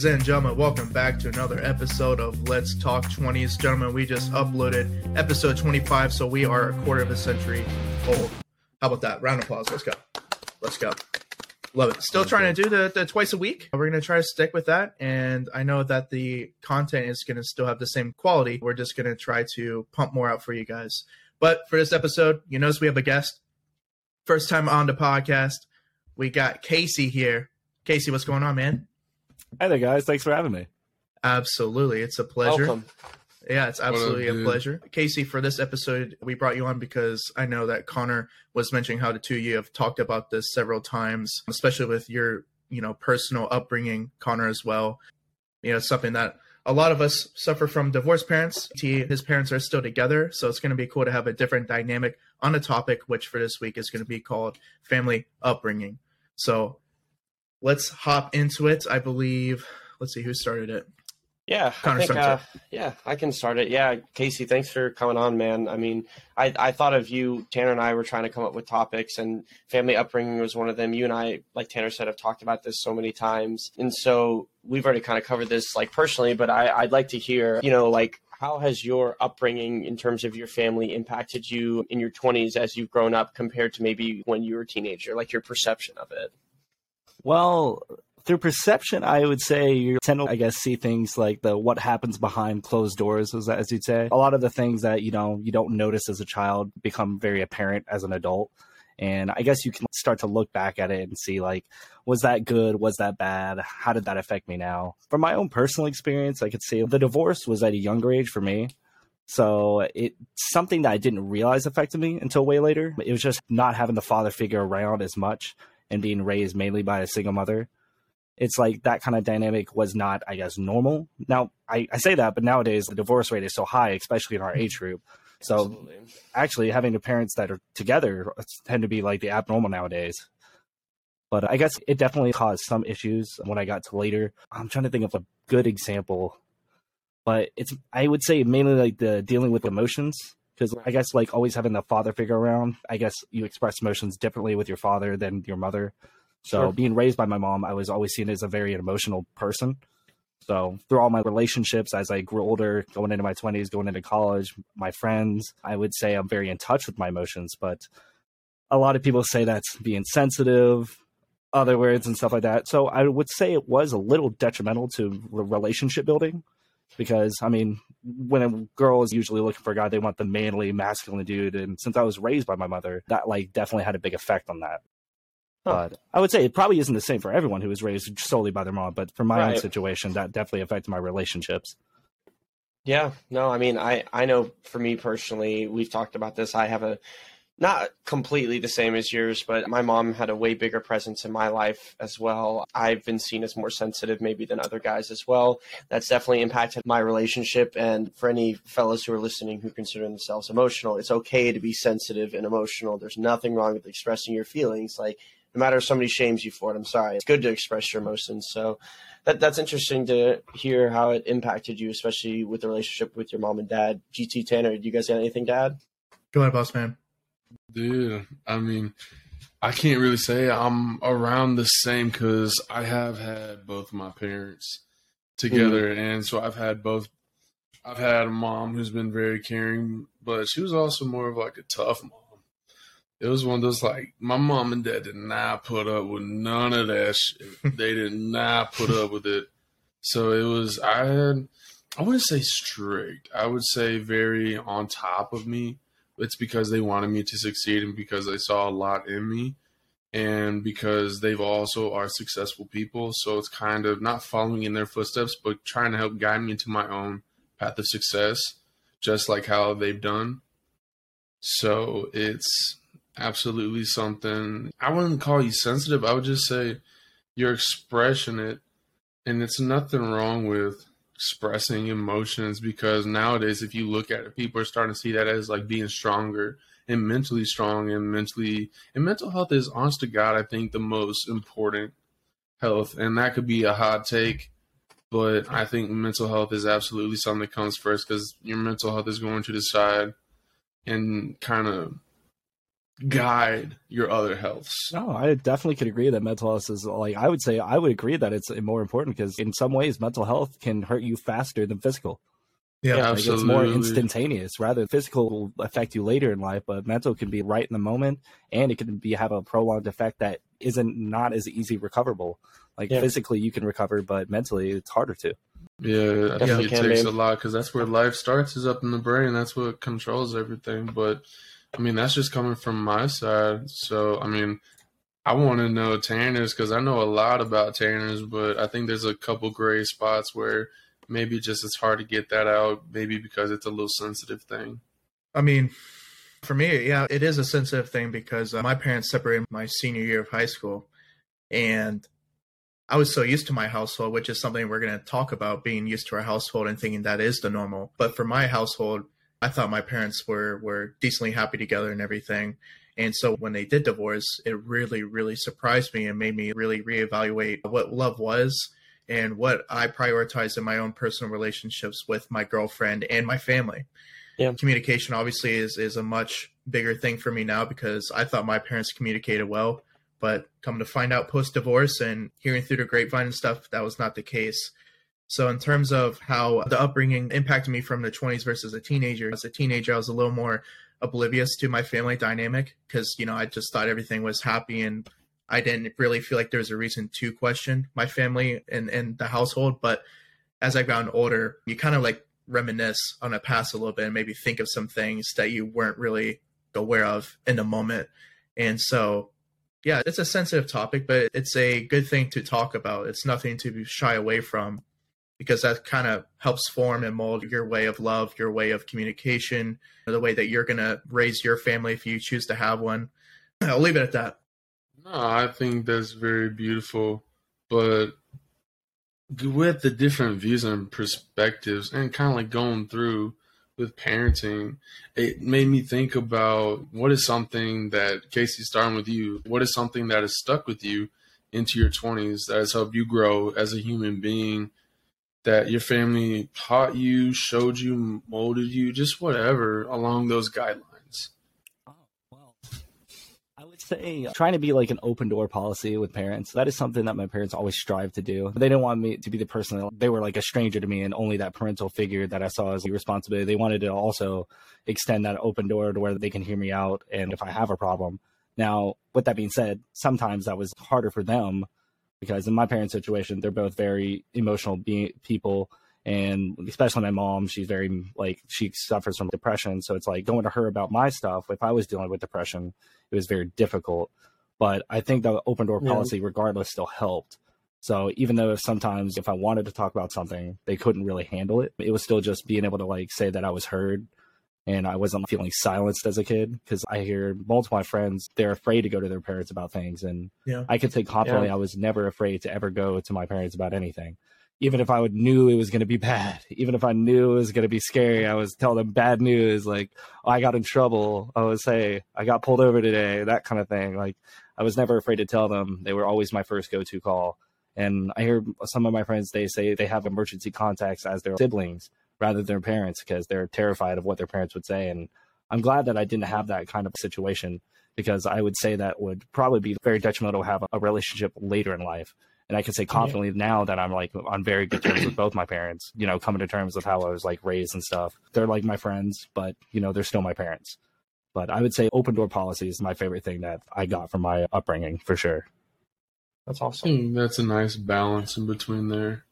Ladies and gentlemen, welcome back to another episode of Let's Talk 20s. Gentlemen, we just uploaded episode 25, so we are a quarter of a century old. How about that? Round of applause. Let's go. Let's go. Love it. Still trying to do the, the twice a week. We're going to try to stick with that. And I know that the content is going to still have the same quality. We're just going to try to pump more out for you guys. But for this episode, you notice we have a guest. First time on the podcast. We got Casey here. Casey, what's going on, man? Hey there, guys. Thanks for having me. Absolutely. It's a pleasure. Welcome. Yeah, it's absolutely up, a pleasure. Casey, for this episode, we brought you on because I know that Connor was mentioning how the two of you have talked about this several times, especially with your, you know, personal upbringing, Connor as well. You know, something that a lot of us suffer from divorced parents. He, his parents are still together, so it's going to be cool to have a different dynamic on a topic, which for this week is going to be called family upbringing. So let's hop into it. I believe, let's see who started it. Yeah, Connor I think, uh, yeah, I can start it. Yeah, Casey, thanks for coming on, man. I mean, I, I thought of you, Tanner and I were trying to come up with topics, and family upbringing was one of them. You and I, like Tanner said, have talked about this so many times, and so we've already kind of covered this, like personally. But I, I'd like to hear, you know, like how has your upbringing in terms of your family impacted you in your 20s as you've grown up compared to maybe when you were a teenager, like your perception of it? Well, through perception, I would say you tend to, I guess, see things like the what happens behind closed doors, as, you'd say. A lot of the things that you know you don't notice as a child become very apparent as an adult. And I guess you can start to look back at it and see like, was that good? Was that bad? How did that affect me now? From my own personal experience, I could say the divorce was at a younger age for me. So it's something that I didn't realize affected me until way later. It was just not having the father figure around as much and being raised mainly by a single mother. It's like that kind of dynamic was not, I guess, normal. Now, I, I say that, but nowadays the divorce rate is so high, especially in our age group. So Absolutely. actually having the parents that are together tend to be like the abnormal nowadays. But I guess it definitely caused some issues when I got to later. I'm trying to think of a good example, but it's I would say mainly like the dealing with emotions because I guess like always having the father figure around. I guess you express emotions differently with your father than your mother. So Sure. being raised by my mom, I was always seen as a very emotional person. So through all my relationships as I grew older, going into my 20s, going into college, my friends, I would say I'm very in touch with my emotions. But a lot of people say that's being sensitive, other words and stuff like that. So I would say it was a little detrimental to re- relationship building because, I mean, when a girl is usually looking for a guy, they want the manly, masculine dude. And since I was raised by my mother, that like definitely had a big effect on that. Huh. But I would say it probably isn't the same for everyone who was raised solely by their mom. But for my own situation, that definitely affected my relationships. Yeah, no, I mean, I I know for me personally, we've talked about this. I have a not completely the same as yours, but my mom had a way bigger presence in my life as well. I've been seen as more sensitive maybe than other guys as well. That's definitely impacted my relationship. And for any fellas who are listening who consider themselves emotional, it's okay to be sensitive and emotional. There's nothing wrong with expressing your feelings. Like no matter if somebody shames you for it, I'm sorry. It's good to express your emotions. So that that's interesting to hear how it impacted you, especially with the relationship with your mom and dad. GT Tanner, do you guys have anything to add? Go ahead, boss man. Dude, I mean, I can't really say I'm around the same because I have had both my parents together, mm-hmm. and so I've had both. I've had a mom who's been very caring, but she was also more of like a tough mom. It was one of those like my mom and dad did not put up with none of that shit. they did not put up with it. So it was I had I wouldn't say strict. I would say very on top of me it's because they wanted me to succeed and because they saw a lot in me and because they've also are successful people. So it's kind of not following in their footsteps but trying to help guide me into my own path of success just like how they've done. So it's absolutely something i wouldn't call you sensitive. I would just say you're expressing it and it's nothing wrong with expressing emotions because nowadays if you look at it people are starting to see that as like being stronger and mentally strong and mentally and mental health is honest to god i think the most important health and that could be a hot take but i think mental health is absolutely something that comes first because your mental health is going to decide and kind of guide your other healths. No, I definitely could agree that mental health is like I would say I would agree that it's more important because in some ways mental health can hurt you faster than physical. Yeah, Like absolutely. it's more instantaneous. Rather, physical will affect you later in life, but mental can be right in the moment, and it can be have a prolonged effect that isn't not as easy recoverable. Like Yeah. physically, you can recover, but mentally, it's harder to. Yeah, I Definitely think it can takes be. a lot because that's where life starts is up in the brain. That's what controls everything. But I mean, that's just coming from my side. So I mean, I want to know Tanners because I know a lot about Tanners, but I think there's a couple gray spots where maybe just it's hard to get that out. Maybe because it's a little sensitive thing. I mean, for me, yeah, it is a sensitive thing because uh, my parents separated my senior year of high school, and I was so used to my household, which is something we're going to talk about being used to our household and thinking that is the normal. But for my household, I thought my parents were were decently happy together and everything. And so when they did divorce, it really, really surprised me and made me really reevaluate what love was and what I prioritized in my own personal relationships with my girlfriend and my family. Yeah. Communication obviously is is a much bigger thing for me now because I thought my parents communicated well, but come to find out post divorce and hearing through the grapevine and stuff, that was not the case. So in terms of how the upbringing impacted me from the 20s versus a teenager, as a teenager, I was a little more oblivious to my family dynamic because you know I just thought everything was happy and I didn't really feel like there was a reason to question my family and and the household. But as I've older, you kind of like reminisce on the past a little bit and maybe think of some things that you weren't really aware of in the moment. And so, yeah, it's a sensitive topic, but it's a good thing to talk about. It's nothing to shy away from because that kind of helps form and mold your way of love, your way of communication, the way that you're going to raise your family if you choose to have one. I'll leave it at that. No, I think that's very beautiful, but with the different views and perspectives, and kind of like going through with parenting, it made me think about what is something that Casey, starting with you, what is something that has stuck with you into your 20s that has helped you grow as a human being that your family taught you, showed you, molded you, just whatever along those guidelines. Oh, well, I would say uh, trying to be like an open door policy with parents. That is something that my parents always strive to do. They didn't want me to be the person that they were like a stranger to me and only that parental figure that I saw as a responsibility. They wanted to also extend that open door to where they can hear me out and if I have a problem. Now, with that being said, sometimes that was harder for them because in my parents' situation, they're both very emotional be- people. And especially my mom she's very like she suffers from depression. So it's like going to her about my stuff if i was dealing with depression it was very difficult. But i think the open door Yeah. policy regardless still helped. So even though sometimes if i wanted to talk about something they couldn't really handle it. It was still just being able to like say that i was heard and i wasn't feeling silenced as a kid because i hear multiple of my friends they're afraid to go to their parents about things and Yeah. i could say confidently Yeah. i was never afraid to ever go to my parents about anything even if I would knew it was going to be bad, even if I knew it was going to be scary, I was tell them bad news, like oh, I got in trouble. I would say I got pulled over today, that kind of thing. Like I was never afraid to tell them. They were always my first go-to call. And I hear some of my friends they say they have emergency contacts as their siblings rather than their parents because they're terrified of what their parents would say. And I'm glad that I didn't have that kind of situation because I would say that would probably be very detrimental to have a relationship later in life. And I can say confidently now that I'm like on very good terms with both my parents, you know, coming to terms with how I was like raised and stuff. They're like my friends, but you know, they're still my parents. But I would say open door policy is my favorite thing that I got from my upbringing for sure. That's awesome. think that's a nice balance in between there.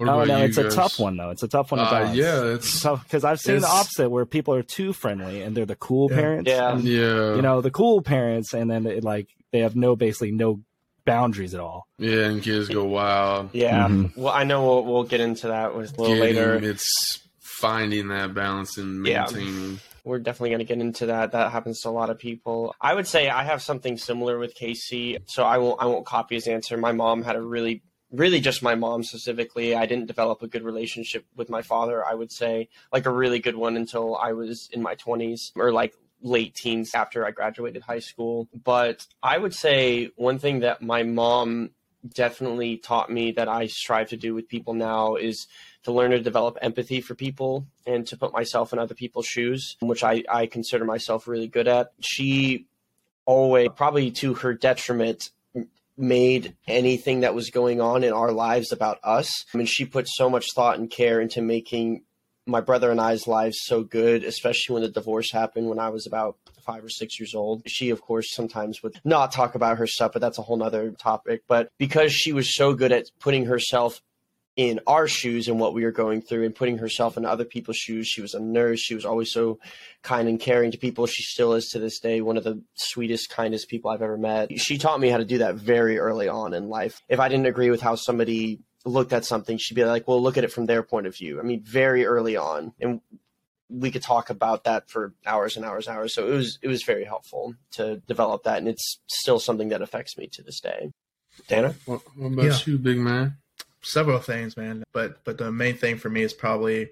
What Oh about no, you it's guys? a tough one though. It's a tough one to Uh, yeah, it's tough because I've seen the opposite where people are too friendly and they're the cool Yeah. parents. Yeah. and, yeah, you know, the cool parents, and then it, like they have no basically no boundaries at all. yeah, and kids go wild. Yeah. Mhm. Well, I know we'll, we'll get into that with a little Getting- later. It's finding that balance and Yeah. maintaining. We're definitely going to get into that. That happens to a lot of people. I would say I have something similar with Casey, so I won't I won't copy his answer. My mom had a really really just my mom specifically. I didn't develop a good relationship with my father, I would say, like a really good one until I was in my 20s or like late teens after I graduated high school. But I would say one thing that my mom definitely taught me that I strive to do with people now is to learn to develop empathy for people and to put myself in other people's shoes, which I, I consider myself really good at. She always, probably to her detriment, made anything that was going on in our lives about us. I mean, she put so much thought and care into making my brother and I's lives so good, especially when the divorce happened when I was about five or six years old. She, of course, sometimes would not talk about her stuff, but that's a whole nother topic. But because she was so good at putting herself in our shoes and what we were going through and putting herself in other people's shoes. She was a nurse. She was always so kind and caring to people. She still is to this day one of the sweetest, kindest people I've ever met. She taught me how to do that very early on in life. If I didn't agree with how somebody looked at something, she'd be like, well, look at it from their point of view. I mean, very early on. And we could talk about that for hours and hours and hours. So it was it was very helpful to develop that, and it's still something that affects me to this day. Dana, what, what about Yeah. you, big man? Several things, man. But but the main thing for me is probably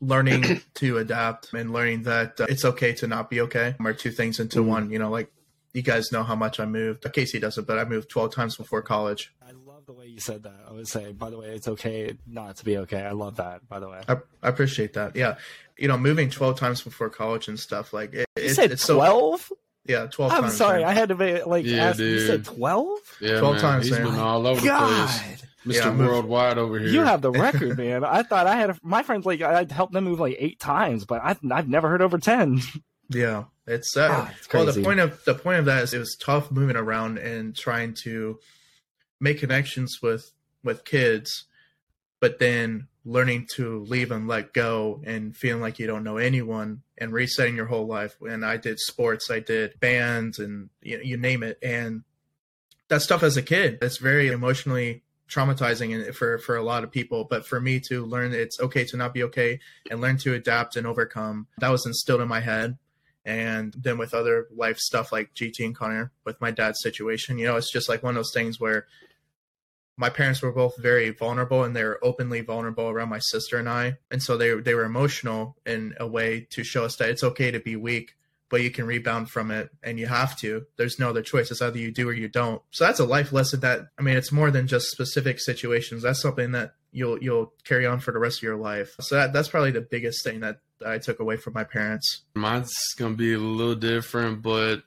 learning to adapt and learning that uh, it's okay to not be okay. Are two things into Mhm. one. You know, like you guys know how much I moved. Casey doesn't, but I moved twelve times before college. I love the way you said that. I would say, by the way, it's okay not to be okay. I love that. By the way, I, I appreciate that. Yeah, you know, moving twelve times before college and stuff like it, you it- said it's so twelve. yeah twelve. I'm times, sorry, man. I had to be like Yeah, ask. You said twelve. Yeah, 12 man. times, He's man. been all over the God. place. Yeah, Mr. I moved- Worldwide over here. You have the record, man. I thought I had a, my friends like I'd helped them move like eight times, but I've I've never heard over ten. Yeah, it's uh, it's well. The point of the point of that is it was tough moving around and trying to make connections with with kids, but then learning to leave and let go and feeling like you don't know anyone and resetting your whole life. And I did sports, I did bands, and you, you name it. And that stuff as a kid, it's very emotionally traumatizing for for a lot of people but for me to learn it's okay to not be okay and learn to adapt and overcome that was instilled in my head and then with other life stuff like GT and Connor with my dad's situation, you know, it's just like one of those things where my parents were both very vulnerable and they were openly vulnerable around my sister and I. And so they they were emotional in a way to show us that it's okay to be weak, but you can rebound from it and you have to. There's no other choice. It's either you do or you don't. So that's a life lesson that I mean it's more than just specific situations. That's something that you'll you'll carry on for the rest of your life. So that, that's probably the biggest thing that, I took away from my parents. Mine's gonna be a little different, but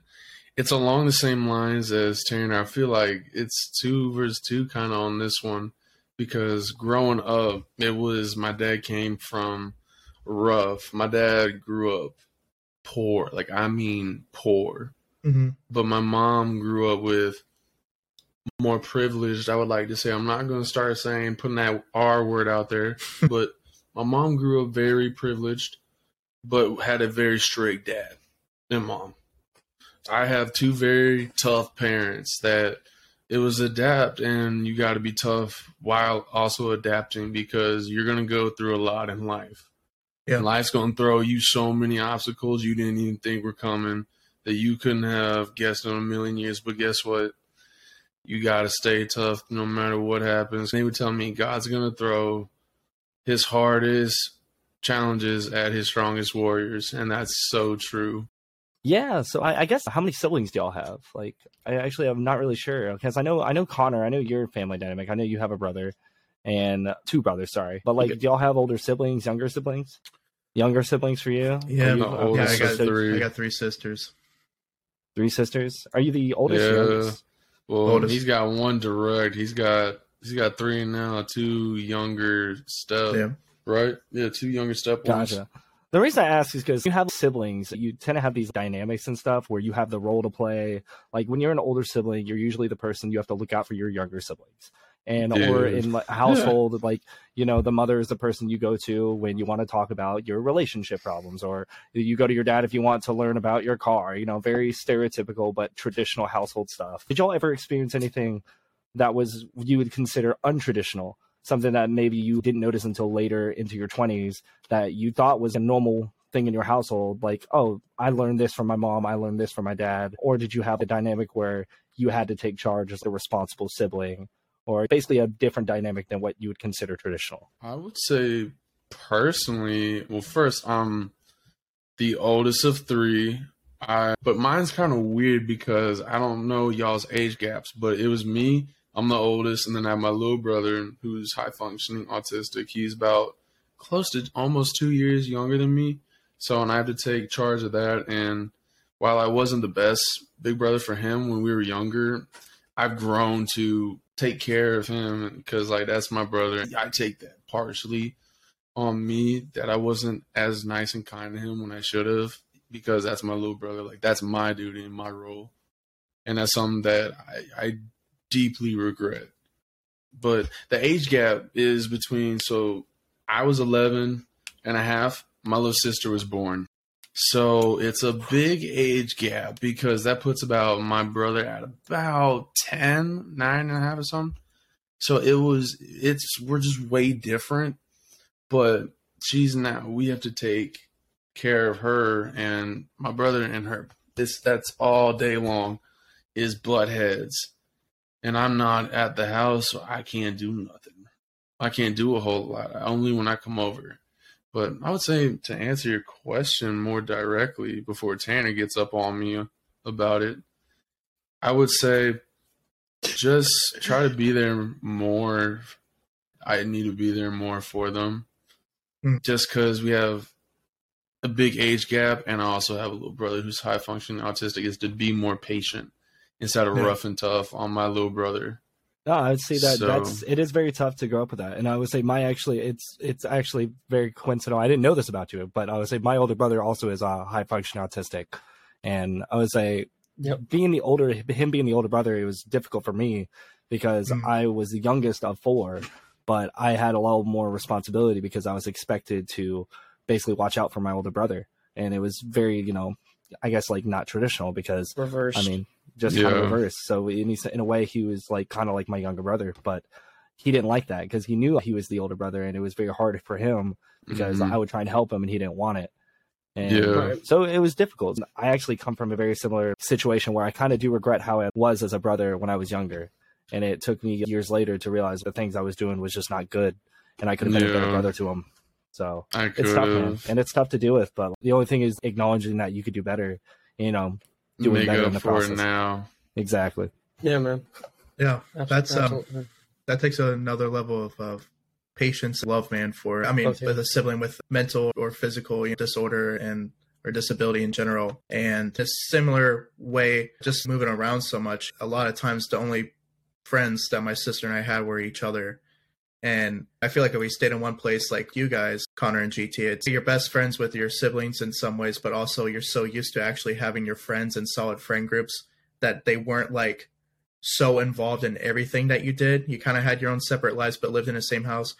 it's along the same lines as Tanner. I feel like it's two versus two kind of on this one because growing up, it was my dad came from rough. My dad grew up poor, like I mean poor, Mm-hmm. but my mom grew up with more privileged. I would like to say I'm not going to start saying putting that R word out there, but my mom grew up very privileged, but had a very strict dad and mom. I have two very tough parents that it was adapt and you got to be tough while also adapting because you're going to go through a lot in life. Yeah. Life's going to throw you so many obstacles you didn't even think were coming that you couldn't have guessed in a million years. But guess what? You got to stay tough no matter what happens. They would tell me God's going to throw his hardest challenges at his strongest warriors. And that's so true. Yeah, so I, I guess how many siblings do y'all have? Like, I actually I'm not really sure because I know I know Connor, I know your family dynamic. I know you have a brother and two brothers. Sorry, but like, do y'all have older siblings, younger siblings, younger siblings for you? Yeah, you- the okay, yeah, I got three. I got three sisters. three sisters. Are you the oldest? Yeah. youngest? Well, Oldest. he's got one direct. He's got he's got three now, two younger step. Yeah. Right? Yeah, two younger step ones. Gotcha. The reason I ask is because you have siblings, you tend to have these dynamics and stuff where you have the role to play. Like when you're an older sibling, you're usually the person you have to look out for your younger siblings. And or in like, household, like you know, the mother is the person you go to when you want to talk about your relationship problems, or you go to your dad if you want to learn about your car. You know, very stereotypical but traditional household stuff. Did y'all ever experience anything that was you would consider untraditional? Something that maybe you didn't notice until later into your 20s that you thought was a normal thing in your household like oh i learned this from my mom i learned this from my dad or did you have a dynamic where you had to take charge as the responsible sibling or basically a different dynamic than what you would consider traditional I would say personally, well, first, I'm the oldest of three. I but mine's kind of weird because I don't know y'all's age gaps, but it was me. I'm the oldest, and then I have my little brother who's high functioning autistic. He's about close to almost two years younger than me. So, and I have to take charge of that. And while I wasn't the best big brother for him when we were younger, I've grown to take care of him because like that's my brother. I take that partially on me that I wasn't as nice and kind to him when I should have because that's my little brother. Like that's my duty and my role, and that's something that I, I deeply regret. But the age gap is between so I was 11 and a half. My little sister was born. So it's a big age gap because that puts about my brother at about 10, nine and a half or something. So it was, it's, we're just way different. But she's now, we have to take care of her and my brother and her. This, that's all day long is bloodheads. And I'm not at the house, so I can't do nothing. I can't do a whole lot. Only when I come over. But I would say to answer your question more directly before Tanner gets up on me about it, I would say just try to be there more. I need to be there more for them. Mm. Just because we have a big age gap and I also have a little brother who's high functioning autistic, is to be more patient instead of Yeah. rough and tough on my little brother. No, I would say that So- that's it is very tough to grow up with that, and I would say my actually it's it's actually very coincidental. I didn't know this about you, but I would say my older brother also is a high function autistic, and I would say Yep. being the older him being the older brother, it was difficult for me because Mhm. I was the youngest of four, but I had a lot more responsibility because I was expected to basically watch out for my older brother, and it was very you know I guess like not traditional because Reverse. I mean, just kind of reverse. So in, a- in a way, he was like kind of like my younger brother, but he didn't like that because he knew he was the older brother, and it was very hard for him because Mhm. I would try and help him, and he didn't want it. And Yeah. so it was difficult. I actually come from a very similar situation where I kind of do regret how I was as a brother when I was younger, and it took me years later to realize the things I was doing was just not good, and I could have been a better brother to him. So I it's tough, man, and it's tough to deal with. But the only thing is acknowledging that you could do better. You know, doing make better in the for process. now. exactly. yeah, man. Yeah, Abs- That's, um, that takes another level of, of patience, love, man. For I mean, Both, yeah. with a sibling with mental or physical disorder and or disability in general, and a similar way, just moving around so much. A lot of times, the only friends that my sister and I had were each other. And I feel like if we stayed in one place like you guys, Connor and GT, it's you're best friends with your siblings in some ways, but also you're so used to actually having your friends and solid friend groups that they weren't like so involved in everything that you did. You kind of had your own separate lives, but lived in the same house.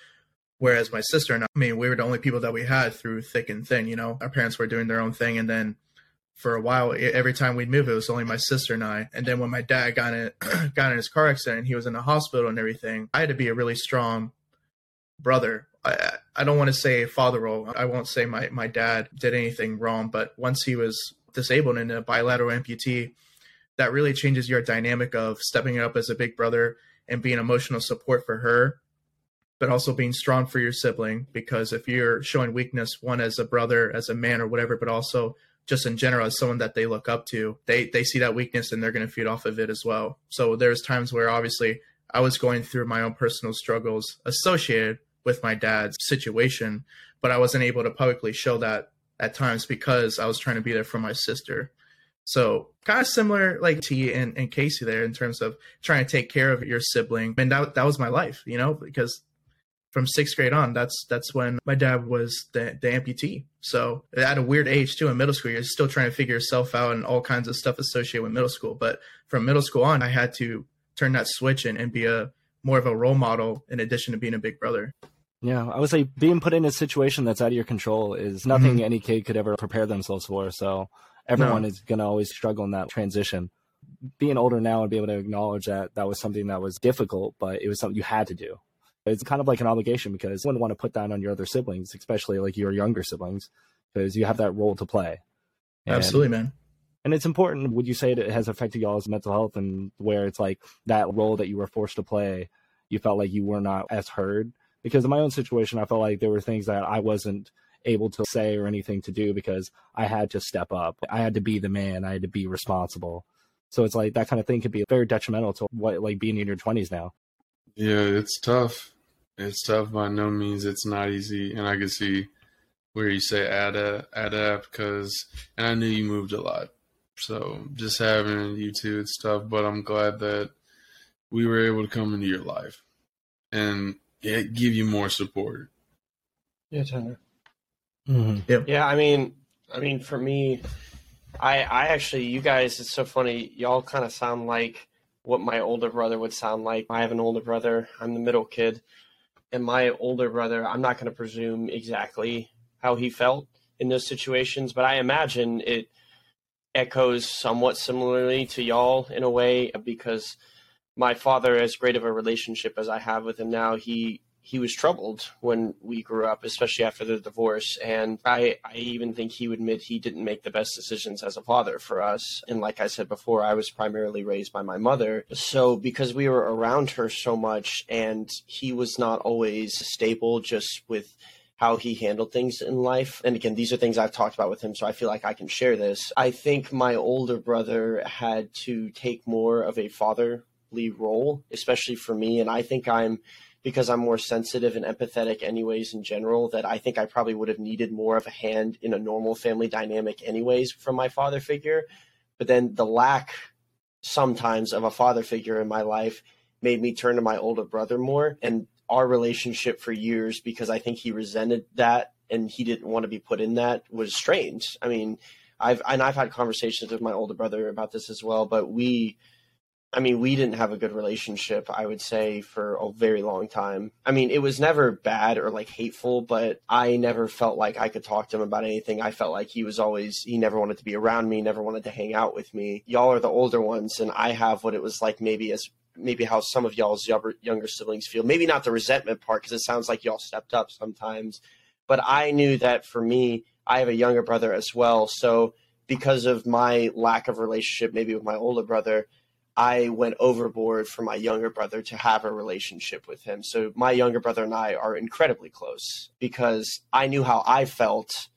Whereas my sister and I, I mean, we were the only people that we had through thick and thin. You know, our parents were doing their own thing, and then for a while, every time we'd move, it was only my sister and I. And then when my dad got in got in his car accident, and he was in the hospital and everything. I had to be a really strong brother. I I don't want to say father role. I won't say my my dad did anything wrong, but once he was disabled and a bilateral amputee, that really changes your dynamic of stepping up as a big brother and being emotional support for her, but also being strong for your sibling. Because if you're showing weakness, one as a brother, as a man, or whatever, but also just in general as someone that they look up to, they they see that weakness and they're going to feed off of it as well. So there's times where obviously I was going through my own personal struggles associated with my dad's situation, but I wasn't able to publicly show that at times because I was trying to be there for my sister. So kind of similar like T and, and Casey there in terms of trying to take care of your sibling. And that that was my life, you know, because from sixth grade on, that's that's when my dad was the, the amputee. So at a weird age too, in middle school, you're still trying to figure yourself out and all kinds of stuff associated with middle school. But from middle school on, I had to turn that switch and, and be a more of a role model in addition to being a big brother. Yeah, I would say being put in a situation that's out of your control is nothing mm-hmm. any kid could ever prepare themselves for. So everyone No. is going to always struggle in that transition. Being older now and be able to acknowledge that that was something that was difficult, but it was something you had to do. It's kind of like an obligation because you wouldn't want to put that on your other siblings, especially like your younger siblings, because you have that role to play. And- Absolutely, man. and it's important would you say that it has affected y'all's mental health and where it's like that role that you were forced to play you felt like you were not as heard because in my own situation i felt like there were things that i wasn't able to say or anything to do because i had to step up i had to be the man i had to be responsible so it's like that kind of thing could be very detrimental to what like being in your 20s now Yeah, it's tough. It's tough by no means. It's not easy, and I can see where you say adapt, adapt, because, and I knew you moved a lot. So just having you two, it's tough, but I'm glad that we were able to come into your life and yeah, give you more support. Yeah, Tanner. Mm-hmm. Yeah, I mean, I mean, for me, I I actually, you guys, it's so funny. Y'all kind of sound like what my older brother would sound like. I have an older brother. I'm the middle kid, and my older brother. I'm not going to presume exactly how he felt in those situations, but I imagine it echoes somewhat similarly to y'all in a way because my father, as great of a relationship as I have with him now, he he was troubled when we grew up, especially after the divorce. And I, I even think he would admit he didn't make the best decisions as a father for us. And like I said before, I was primarily raised by my mother. So because we were around her so much and he was not always stable just with how he handled things in life. And again, these are things I've talked about with him, so I feel like I can share this. I think my older brother had to take more of a fatherly role, especially for me. And I think I'm because I'm more sensitive and empathetic, anyways, in general, that I think I probably would have needed more of a hand in a normal family dynamic, anyways, from my father figure. But then the lack sometimes of a father figure in my life made me turn to my older brother more. And our relationship for years, because I think he resented that and he didn't want to be put in that, was strange. I mean, I've and I've had conversations with my older brother about this as well, but we I mean, we didn't have a good relationship, I would say, for a very long time. I mean, it was never bad or like hateful, but I never felt like I could talk to him about anything. I felt like he was always, he never wanted to be around me, never wanted to hang out with me. Y'all are the older ones, and I have what it was like maybe as maybe how some of y'all's younger siblings feel. Maybe not the resentment part, because it sounds like y'all stepped up sometimes. But I knew that for me, I have a younger brother as well. So because of my lack of relationship, maybe with my older brother, I went overboard for my younger brother to have a relationship with him. So my younger brother and I are incredibly close because I knew how I felt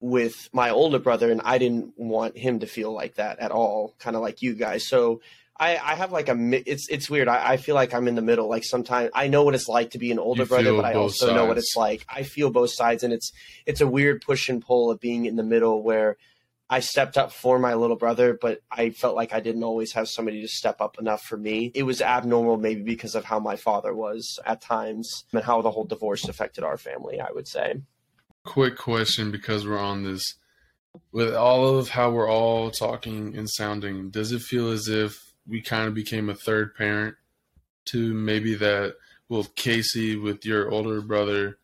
with my older brother and I didn't want him to feel like that at all, kind of like you guys. So I, I have like a it's it's weird. I, I feel like I'm in the middle. Like sometimes I know what it's like to be an older You brother, but I also know what it's like. I feel both sides, and it's it's a weird push and pull of being in the middle where I stepped up for my little brother, but I felt like I didn't always have somebody to step up enough for me. It was abnormal, maybe because of how my father was at times and how the whole divorce affected our family. I would say. Quick question because we're on this. With all of how we're all talking and sounding, does it feel as if we kind of became a third parent to maybe that, well, Casey with your older brother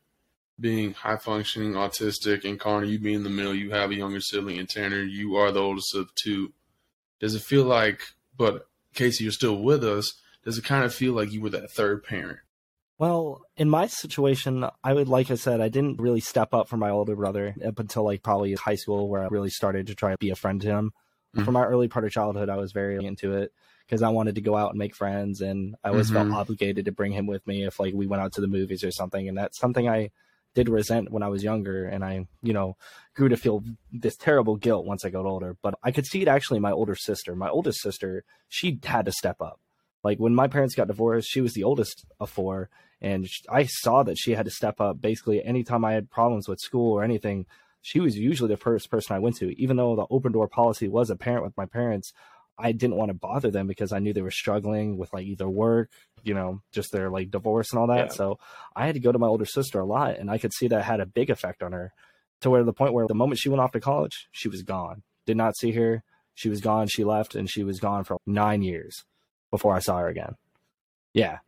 being high functioning autistic and Connor, you being in the middle, you have a younger sibling, and Tanner, you are the oldest of two. Does it feel like, but Casey, you're still with us, does it kind of feel like you were that third parent? Well, in my situation, I would, like I said, I didn't really step up for my older brother up until like probably high school, where I really started to try to be a friend to him. Mhm. For my early part of childhood, I was very into it because I wanted to go out and make friends, and I always Mhm. felt obligated to bring him with me if like we went out to the movies or something. And that's something I did resent when I was younger, and I, you know, grew to feel this terrible guilt once I got older. But I could see it actually in my older sister. My oldest sister, she had to step up. Like when my parents got divorced, she was the oldest of four, and I saw that she had to step up. Basically, anytime I had problems with school or anything, she was usually the first person I went to. Even though the open door policy was apparent with my parents, I didn't want to bother them because I knew they were struggling with like either work, you know, just their like divorce and all that. Yeah. So I had to go to my older sister a lot, and I could see that had a big effect on her. To where the point where the moment she went off to college, she was gone. Did not see her. She was gone. She left, and she was gone for nine years before I saw her again. Yeah,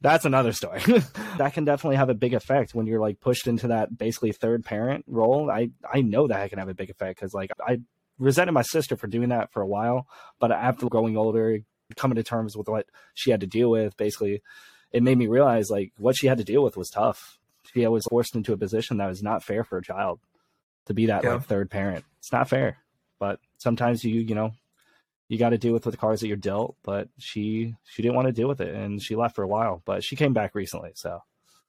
that's another story. that can definitely have a big effect when you're like pushed into that basically third parent role. I I know that can have a big effect because like I resented my sister for doing that for a while, but after growing older, coming to terms with what she had to deal with, basically, it made me realize like what she had to deal with was tough. She was forced into a position that was not fair for a child to be that Yeah. like third parent. It's not fair, but sometimes you you know you got to deal with the cards that you're dealt. But she she didn't want to deal with it, and she left for a while. But she came back recently, so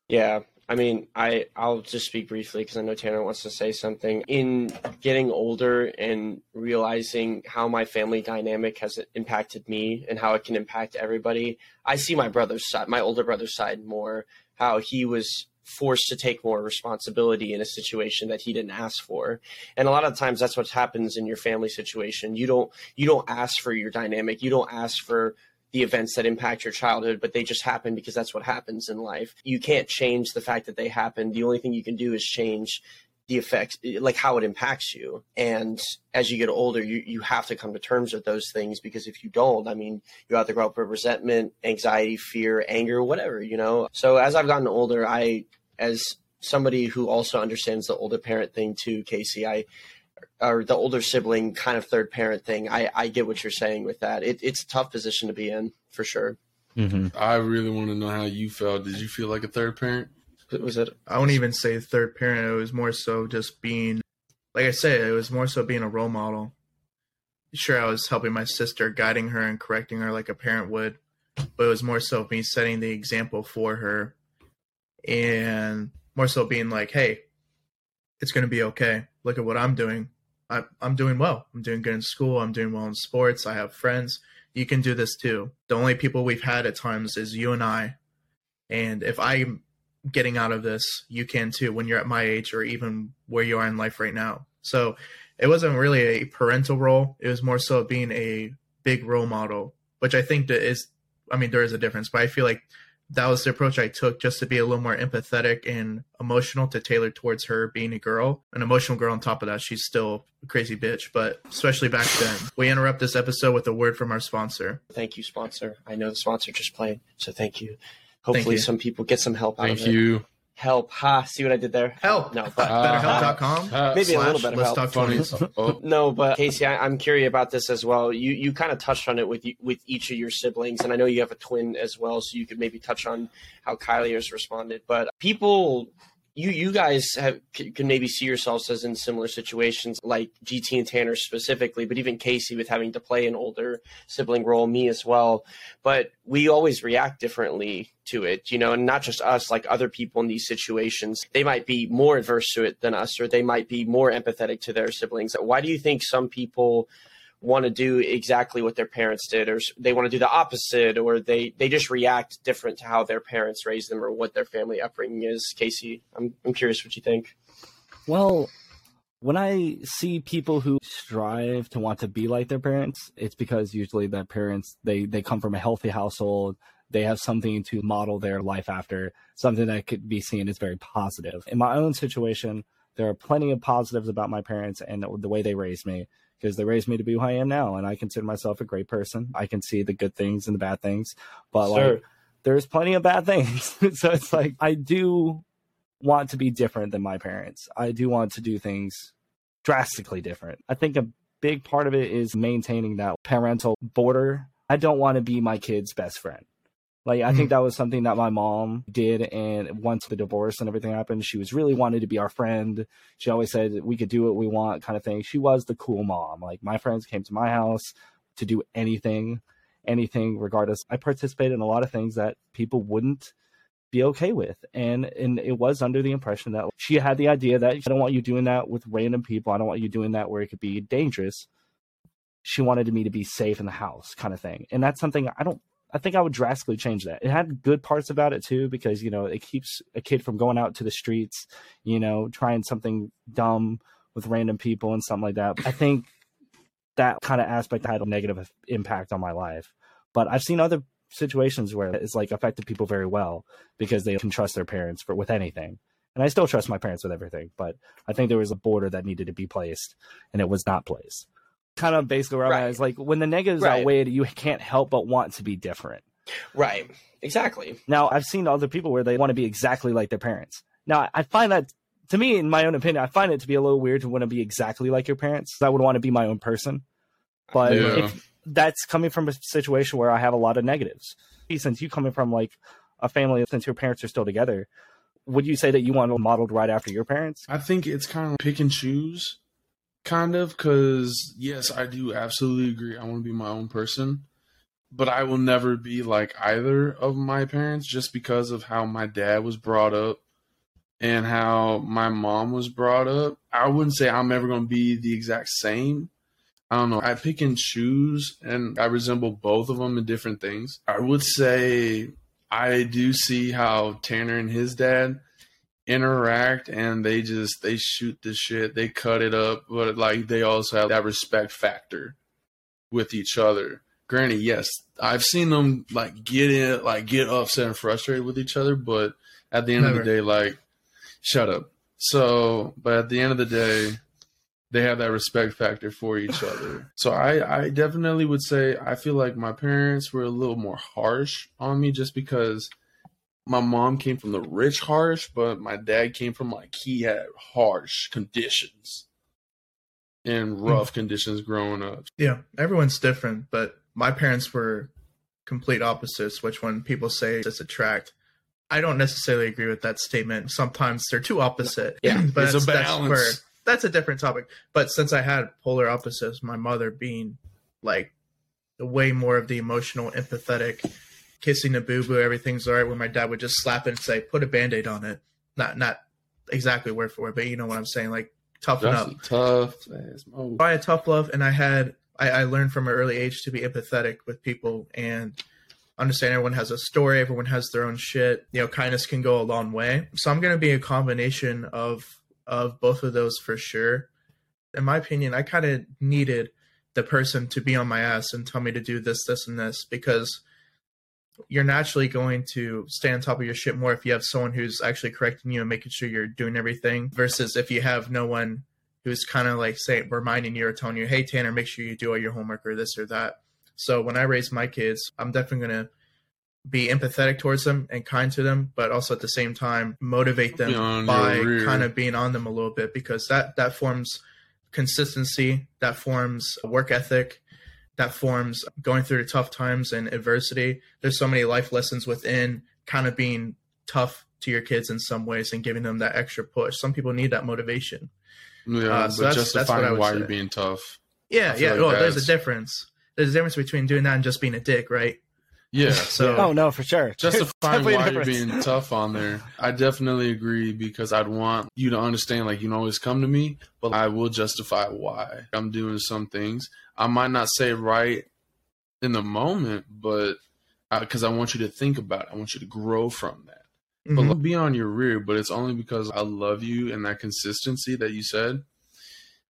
Yeah, I mean, I I'll just speak briefly because I know Tanner wants to say something. In getting older and realizing how my family dynamic has impacted me and how it can impact everybody, I see my brother's side, my older brother's side more. How he was forced to take more responsibility in a situation that he didn't ask for and a lot of times that's what happens in your family situation you don't you don't ask for your dynamic you don't ask for the events that impact your childhood but they just happen because that's what happens in life. You can't change the fact that they happen. The only thing you can do is change the effects like how it impacts you. And as you get older you, you have to come to terms with those things because if you don't i mean you have to grow up with resentment anxiety fear anger whatever you know? So as i've gotten older i as somebody who also understands the older parent thing too casey i or the older sibling kind of third parent thing i i get what you're saying with that it, it's a tough position to be in for sure Mm-hmm. I really want to know how you felt. Did you feel like a third parent? was it I wouldn't even say third parent. It was more so just being, like I said, it was more so being a role model. Sure, I was helping my sister, guiding her and correcting her like a parent would, but it was more so me setting the example for her and more so being like, hey, it's going to be okay. Look at what I'm doing. I, I'm doing well. I'm doing good in school. I'm doing well in sports. I have friends. You can do this too. The only people we've had at times is you and I. And if I'm getting out of this, you can too when you're at my age or even where you are in life right now. So it wasn't really a parental role. It was more so being a big role model, which I think that is, I mean, there is a difference, but I feel like that was the approach I took just to be a little more empathetic and emotional to tailor towards her being a girl, an emotional girl. On top of that, she's still a crazy bitch, but especially back then. We interrupt this episode with a word from our sponsor. thank you sponsor i know the sponsor just played so thank you hopefully you. some people get some help out Thank of it Thank you. Help ha see what i did there Help! no but Uh, BetterHelp.com. uh, Maybe a little better help. talk Oh, No, but Casey, I, I'm curious about this as well. You you kind of touched on it with you, with each of your siblings, and I know you have a twin as well, so you could maybe touch on how Kylie has responded. But people, you you guys have c- can maybe see yourselves as in similar situations, like GT and Tanner specifically, but even Casey with having to play an older sibling role, me as well. But we always react differently to it, you know, and not just us, like other people in these situations. They might be more adverse to it than us, or they might be more empathetic to their siblings. Why do you think some people want to do exactly what their parents did, or they want to do the opposite, or they they just react different to how their parents raised them, or what their family upbringing is? Casey, I'm I'm curious what you think. Well, when I see people who strive to want to be like their parents, it's because usually their parents they they come from a healthy household. They have something to model their life after, something that could be seen as very positive. In my own situation, there are plenty of positives about my parents and the way they raised me because they raised me to be who I am now, and I consider myself a great person. I can see the good things and the bad things, but like there's plenty of bad things. so it's like I do want to be different than my parents. I do want to do things drastically different. I think a big part of it is maintaining that parental border. I don't want to be my kid's best friend. Like I think mm-hmm. that was something that my mom did and once the divorce and everything happened, she was really wanted to be our friend. She always said we could do what we want kind of thing. She was the cool mom. Like my friends came to my house to do anything, anything regardless. I participated in a lot of things that people wouldn't be okay with. And and it was under the impression that she had the idea that I don't want you doing that with random people. I don't want you doing that where it could be dangerous. She wanted me to be safe in the house, kind of thing. And that's something I don't I think I would drastically change that. It had good parts about it too, because you know, it keeps a kid from going out to the streets, you know, trying something dumb with random people and something like that. I think that kind of aspect had a negative impact on my life. But I've seen other situations where it's like affected people very well because they can trust their parents for with anything. And I still trust my parents with everything, but I think there was a border that needed to be placed and it was not placed. Kind of basically where I'm Right. at is like when the negatives Right. outweigh it, you can't help but want to be different. Right. Exactly. Now, I've seen other people where they want to be exactly like their parents. Now, I find that, to me, in my own opinion, I find it to be a little weird to want to be exactly like your parents. I would want to be my own person. But Yeah. if that's coming from a situation where I have a lot of negatives, since you coming from like a family, since your parents are still together, would you say that you want to modeled right after your parents? I think it's kind of pick and choose, kind of, because yes, I do absolutely agree. I want to be my own person, but I will never be like either of my parents just because of how my dad was brought up and how my mom was brought up. I wouldn't say I'm ever going to be the exact same. I don't know. I pick and choose, and I resemble both of them in different things. I would say I do see how Tanner and his dad interact and they just they shoot the shit, they cut it up, but like they also have that respect factor with each other. Granted, yes, I've seen them like get in, like get upset and frustrated with each other, but at the end Never. of the day, like, shut up. So, but at the end of the day, they have that respect factor for each other. So I, I definitely would say I feel like my parents were a little more harsh on me just because my mom came from the rich harsh, but my dad came from like he had harsh conditions and hmm. rough conditions growing up. Yeah, everyone's different, but my parents were complete opposites, which when people say it's a tract, I don't necessarily agree with that statement. Sometimes they're too opposite. Yeah, but a that's, that's balance. where that's a different topic. But since I had polar opposites, my mother being like way more of the emotional, empathetic, kissing the boo boo, everything's all right, where my dad would just slap it and say, put a band aid on it. Not not exactly word for word, but you know what I'm saying, like toughen That's up. tough move. I had tough love, and I had I, I learned from an early age to be empathetic with people and understand everyone has a story, everyone has their own shit. You know, kindness can go a long way. So I'm gonna be a combination of of both of those for sure. In my opinion, I kind of needed the person to be on my ass and tell me to do this, this, and this because you're naturally going to stay on top of your shit more if you have someone who's actually correcting you and making sure you're doing everything versus if you have no one who's kind of like saying reminding you or telling you hey tanner make sure you do all your homework or this or that. So when i raise my kids i'm definitely going to be empathetic towards them and kind to them but also at the same time motivate them by kind of being on them a little bit because that that forms consistency that forms a work ethic that forms going through tough times and adversity there's so many life lessons within kind of being tough to your kids in some ways and giving them that extra push some people need that motivation Yeah, Uh, so but that's- that's what I justifying why say. you're being tough. Yeah, yeah. like well, there's a difference. There's a difference between doing that and just being a dick, right? Yeah. So Oh no, for sure. justifying why you're being tough on there. I definitely agree because I'd want you to understand, like, you can always come to me, but I will justify why I'm doing some things. I might not say right in the moment, but because I want you to think about it, I want you to grow from that. But mhm. like, be on your rear, but it's only because I love you and that consistency that you said.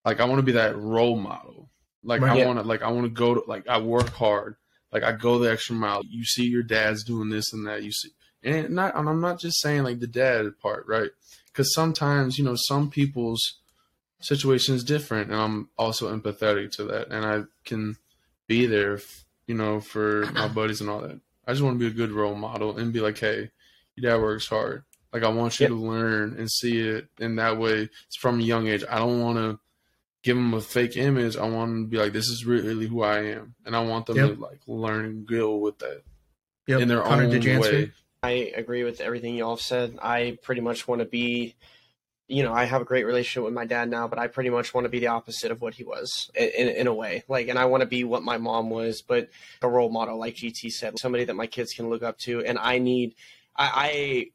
Like I want to be that role model. Like Right. I Yeah. want to, like I want to go to, like I work hard. Like I go the extra mile. You see your dad's doing this and that. You see, and not, and I'm not just saying like the dad part, right? Because sometimes you know some people's situation is different, and I'm also empathetic to that, and I can be there, you know, for my buddies and all that. I just want to be a good role model and be like, hey, your dad works hard. Like I want you Yep. to learn and see it in that way. It's from a young age. I don't want to give them a fake image. I want them to be like, this is really who I am, and I want them Yep. to like learn and go with that yep. in their Connor, own did you answer? way. I agree with everything y'all have said. I pretty much want to be, you know, I have a great relationship with my dad now, but I pretty much want to be the opposite of what he was in, in, in a way. Like, and I want to be what my mom was, but a role model, like GT said, somebody that my kids can look up to. And I need, I,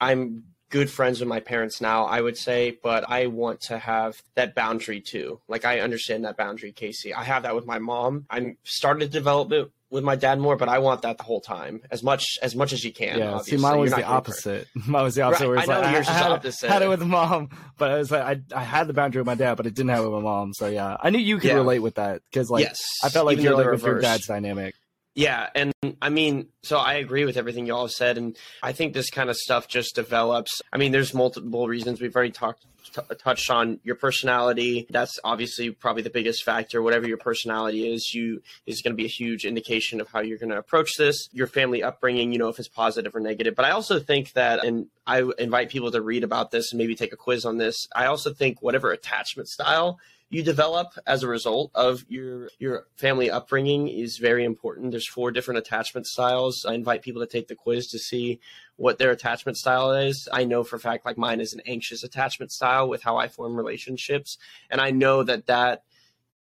I I'm good friends with my parents now, I would say, but I want to have that boundary too. Like I understand that boundary, Casey. I have that with my mom. I'm starting to develop it with my dad more, but I want that the whole time, as much as much as you can. Yeah, obviously. see, mine was the opposite. Mine was the opposite. Right, where it's I know like, yours is I had, opposite. had it with mom, but I was like, I, I had the boundary with my dad, but I didn't have it with my mom. So yeah, I knew you could Yeah. relate with that because like yes, I felt like even you're like they're with your dad's dynamic. Yeah, and I mean, so I agree with everything y'all said, and I think this kind of stuff just develops. I mean, there's multiple reasons we've already talked t- touched on your personality. That's obviously probably the biggest factor. Whatever your personality is, you is going to be a huge indication of how you're going to approach this. Your family upbringing, you know, if it's positive or negative. But I also think that, and I invite people to read about this and maybe take a quiz on this. I also think whatever attachment style you develop as a result of your your family upbringing is very important. There's four different attachment styles. I invite people to take the quiz to see what their attachment style is. I know for a fact like mine is an anxious attachment style with how I form relationships, and I know that that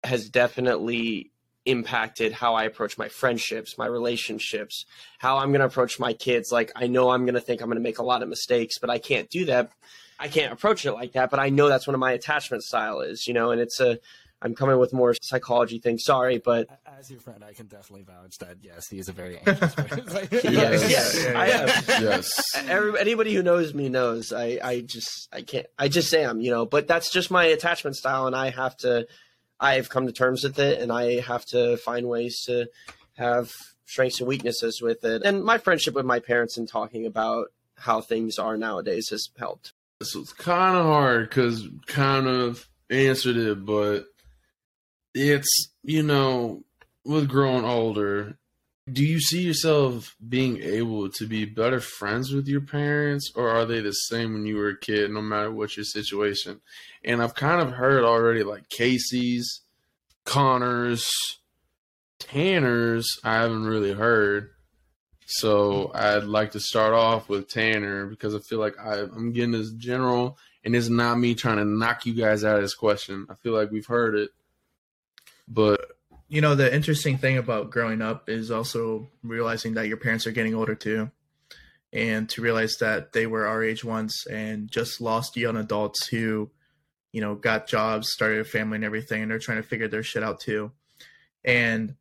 has definitely impacted how I approach my friendships, my relationships, how I'm going to approach my kids. Like I know I'm going to think I'm going to make a lot of mistakes, but I can't do that I can't approach it like that, but I know that's one of my attachment style is, you know, and it's a I'm coming with more psychology things. Sorry, but as your friend, I can definitely vouch that yes, he is a very anxious person. yes, yes, yeah, I am. Yes. Every, anybody who knows me knows I, I just I can't I just am you know but that's just my attachment style and I have to I've come to terms with it and I have to find ways to have strengths and weaknesses with it and my friendship with my parents and talking about how things are nowadays has helped. So it's kind of hard because kind of answered it, but it's you know with growing older do you see yourself being able to be better friends with your parents or are they the same when you were a kid no matter what your situation? And i've kind of heard already like casey's connors tanner's i haven't really heard so i'd like to start off with tanner because i feel like I, i'm getting this general and it's not me trying to knock you guys out of this question. I feel like we've heard it but you know the interesting thing about growing up is also realizing that your parents are getting older too and to realize that they were our age once and just lost young adults who you know got jobs started a family and everything and they're trying to figure their shit out too. And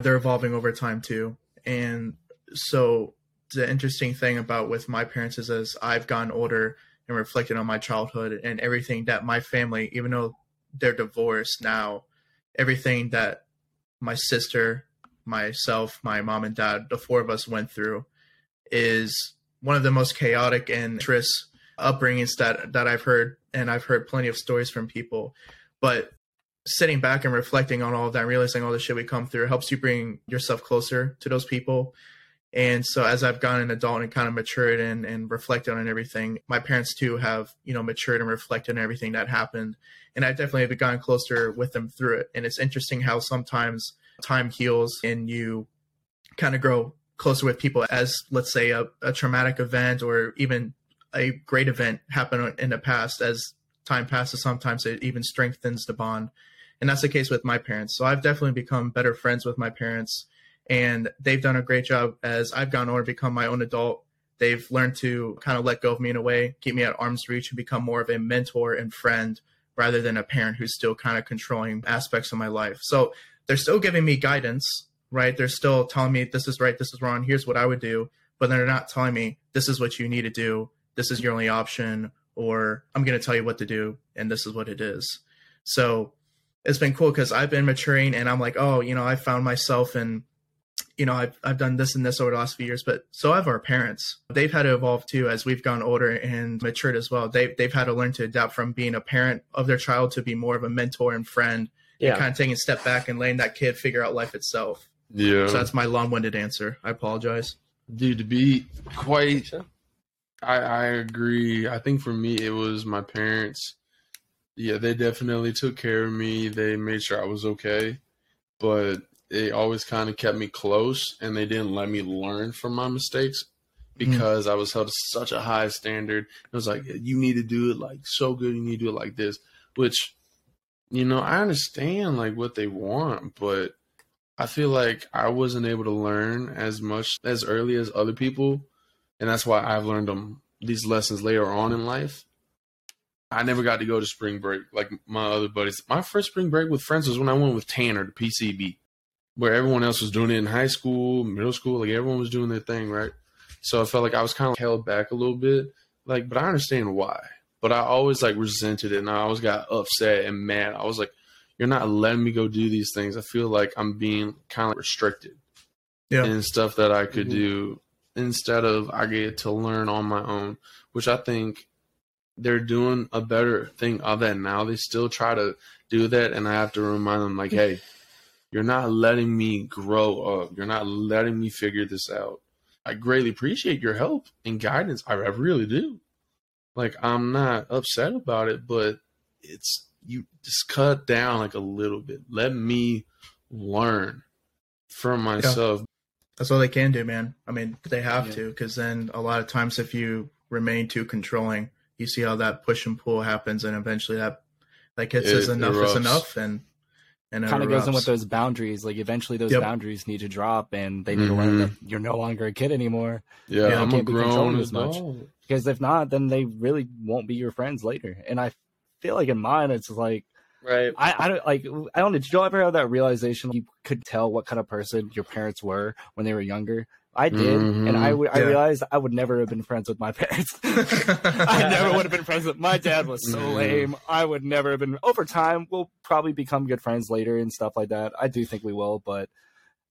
they're evolving over time too. And so the interesting thing about with my parents is as i've gotten older and reflected on my childhood and everything that my family even though they're divorced now everything that my sister, myself, my mom and dad, the four of us went through is one of the most chaotic and interest upbringings that that I've heard and I've heard plenty of stories from people. But sitting back and reflecting on all of that, realizing all the shit we come through helps you bring yourself closer to those people. And so as I've gone an adult and kind of matured and, and reflected on everything, my parents too have, you know, matured and reflected on everything that happened and I definitely have gotten closer with them through it. And it's interesting how sometimes time heals and you kind of grow closer with people as, let's say, a, a traumatic event or even a great event happened in the past. As time passes, sometimes it even strengthens the bond. And that's the case with my parents. So I've definitely become better friends with my parents. And they've done a great job as I've gone on to become my own adult. They've learned to kind of let go of me in a way, keep me at arm's reach, and become more of a mentor and friend rather than a parent who's still kind of controlling aspects of my life. So they're still giving me guidance, right? They're still telling me this is right, this is wrong, here's what I would do, but they're not telling me this is what you need to do, this is your only option, or I'm going to tell you what to do, and this is what it is. So it's been cool because I've been maturing and I'm like, oh, you know, I found myself in you know, I've I've done this and this over the last few years, but so have our parents. They've had to evolve too as we've gone older and matured as well. They they've had to learn to adapt from being a parent of their child to be more of a mentor and friend. Yeah. And kind of taking a step back and letting that kid figure out life itself. Yeah. So that's my long-winded answer. I apologize. Dude, to be quite I I agree. I think for me it was my parents. Yeah, they definitely took care of me. They made sure I was okay. But they always kind of kept me close and they didn't let me learn from my mistakes mm-hmm. because mm. I was held to such a high standard. It was like, you need to do it like so good, you need to do it like this, which, you know, I understand like what they want, but I feel like I wasn't able to learn as much as early as other people. And that's why I've learned them these lessons later on in life. I never got to go to spring break like my other buddies. My first spring break with friends was when I went with Tanner to PCB where everyone else was doing it in high school, middle school, like everyone was doing their thing, right? So I felt like I was kind of held back a little bit, like, but I understand why. But I always like resented it, and I always got upset and mad. I was like, "You're not letting me go do these things." I feel like I'm being kind of restricted, yeah, and stuff that I could mm-hmm. do instead of I get to learn on my own, which I think they're doing a better thing of that now. They still try to do that, and I have to remind them, like, hey you're not letting me grow up. You're not letting me figure this out. I greatly appreciate your help and guidance. I, I really do. Like I'm not upset about it, but it's you just cut down like a little bit. Let me learn from myself. Yeah. That's all they can do, man. I mean, they have yeah. to, because then a lot of times, if you remain too controlling, you see how that push and pull happens, and eventually that that gets us enough is enough, and and kind of goes in with those boundaries. Like eventually, those yep. boundaries need to drop, and they need mm-hmm. to learn that you're no longer a kid anymore. Yeah, you I'm can't be grown as much. Because if not, then they really won't be your friends later. And I feel like in mine, it's like Right. I, I don't like I don't know. Did you ever have that realization you could tell what kind of person your parents were when they were younger? I did, and I would I Yeah. realized I would never have been friends with my parents. I never would have been friends with my dad was so Mhm. lame. I would never have been over time we'll probably become good friends later and stuff like that. I do think we will, but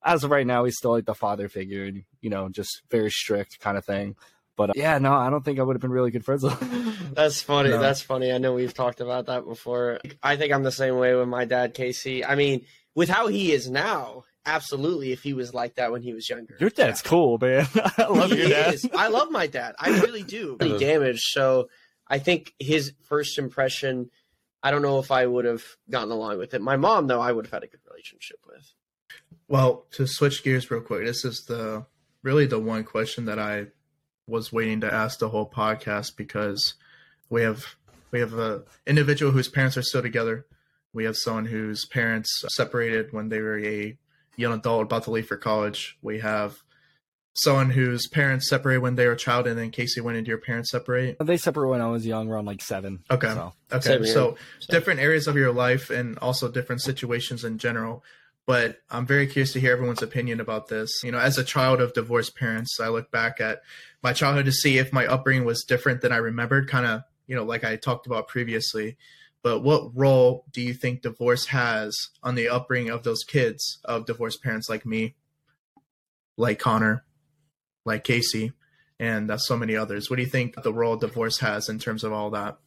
as of right now he's still like the father figure and you know, just very strict kind of thing. But uh, yeah, no, I don't think I would have been really good friends with. That's funny. No. That's funny. I know we've talked about that before. I think I'm the same way with my dad, Casey. I mean, with how he is now, absolutely. If he was like that when he was younger, Your dad's cool, man. I love He your dad. is. I love my dad. I really do. Yeah. Really damaged. So I think his first impression. I don't know if I would have gotten along with it. My mom, though, I would have had a good relationship with. Well, to switch gears real quick, this is the really the one question that I was waiting to ask the whole podcast because we have we have a individual whose parents are still together. We have someone whose parents separated when they were a young adult about to leave for college. We have someone whose parents separated when they were a child, and then Casey, when did your parents separate? They separated when I was young, around like seven. Okay. So. Okay, Same so So- different areas of your life and also different situations in general. But I'm very curious to hear everyone's opinion about this. You know, as a child of divorced parents, I look back at my childhood to see if my upbringing was different than I remembered, kind of, you know, like I talked about previously. But what role do you think divorce has on the upbringing of those kids of divorced parents like me, like Connor, like Casey, and uh, so many others? What do you think the role divorce has in terms of all that?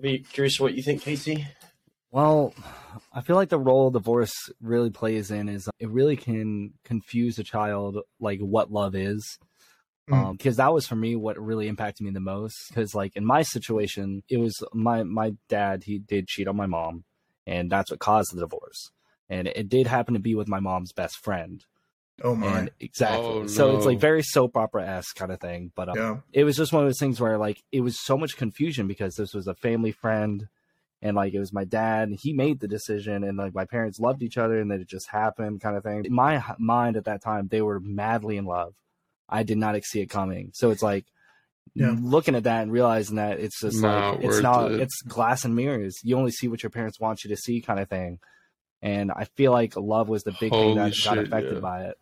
Be curious what you think, Casey. Well, I feel like the role divorce really plays in is it really can confuse a child like what love is. Mm. Um, because that was for me what really impacted me the most. Because like in my situation, it was my my dad. He did cheat on my mom, and that's what caused the divorce. And it did happen to be with my mom's best friend. Oh my, And exactly. Oh, So it's like very soap opera esque kind of thing. But um, yeah. it was just one of those things where like it was so much confusion because this was a family friend and like it was my dad he made the decision and like my parents loved each other and then it just happened kind of thing in my mind at that time they were madly in love i did not see it coming so it's like Yeah. looking at that and realizing that it's just Not like it's not it. it's glass and mirrors you only see what your parents want you to see kind of thing and i feel like love was the big thing Holy that got affected yeah. by it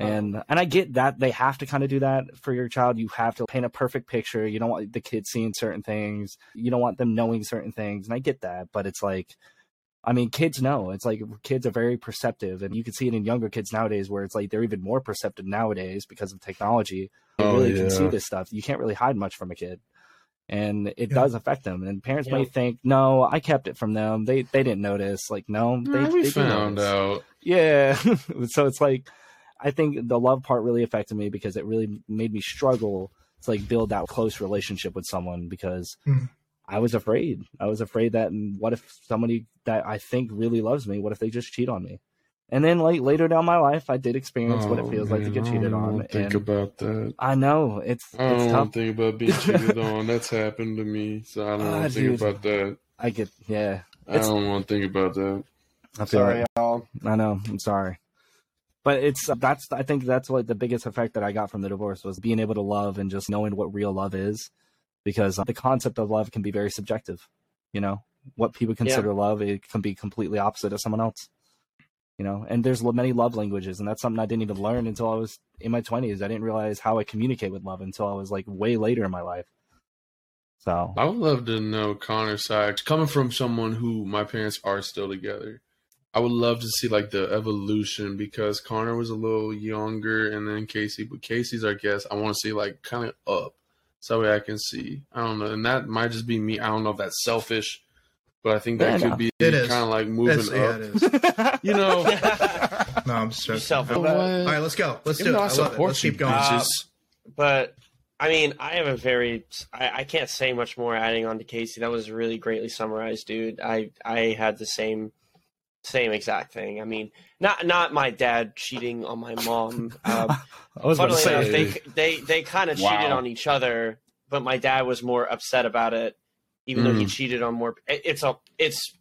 uh. and and I get that they have to kind of do that for your child. You have to paint a perfect picture. You don't want the kids seeing certain things. You don't want them knowing certain things, and I get that. But it's like, I mean, kids know. It's like kids are very perceptive, and you can see it in younger kids nowadays, where it's like they're even more perceptive nowadays because of technology. They Oh, really can see this stuff. You can't really hide much from a kid. And it Yeah. does affect them, and parents Yeah. may think, "No, I kept it from them. They they didn't notice." Like, no, they, Nah, we they found notice. out. Yeah. so it's like I think the love part really affected me because it really made me struggle to like build that close relationship with someone because Hmm. I was afraid. I was afraid that mm, what if somebody that I think really loves me, what if they just cheat on me? And then like later down my life I did experience what it Oh, feels like to man, get I cheated don't on. Think about that. I know it's I it's don't tough. want to think about being cheated on. That's happened to me, so I don't Ah, want to think about that. I get yeah. I It's- don't want to think about that. I feel Sorry, like- y'all. I know. I'm sorry. But it's that's I think that's like the biggest effect that I got from the divorce was being able to love and just knowing what real love is, because uh, the concept of love can be very subjective. You know what people consider love, it can be completely opposite of someone else. You know, and there's many love languages, and that's something I didn't even learn until I was in my 20s. I didn't realize how I communicate with love until I was like way later in my life. So I would love to know Connor's side. Coming from someone who my parents are still together, I would love to see like the evolution because Connor was a little younger and then Casey, but Casey's our guest. I want to see like kind of up so that way I can see. I don't know. And that might just be me. I don't know if that's selfish, but I think that Yeah, could no. be It is. kind of like moving That's, yeah, up. it is. You know, No, I'm just joking. Yourself. All What? right, let's go. Let's Even do it. though I love it. Let's keep going. Uh, but I mean, I have a very I, I can't say much more adding on to Casey. That was really greatly summarized, dude. I I had the same same exact thing. I mean, not not my dad cheating on my mom. Um, I was about to funnily say enough, they they they kind of Wow. cheated on each other, but my dad was more upset about it, even though he Mm. cheated on more. it- It's a it's.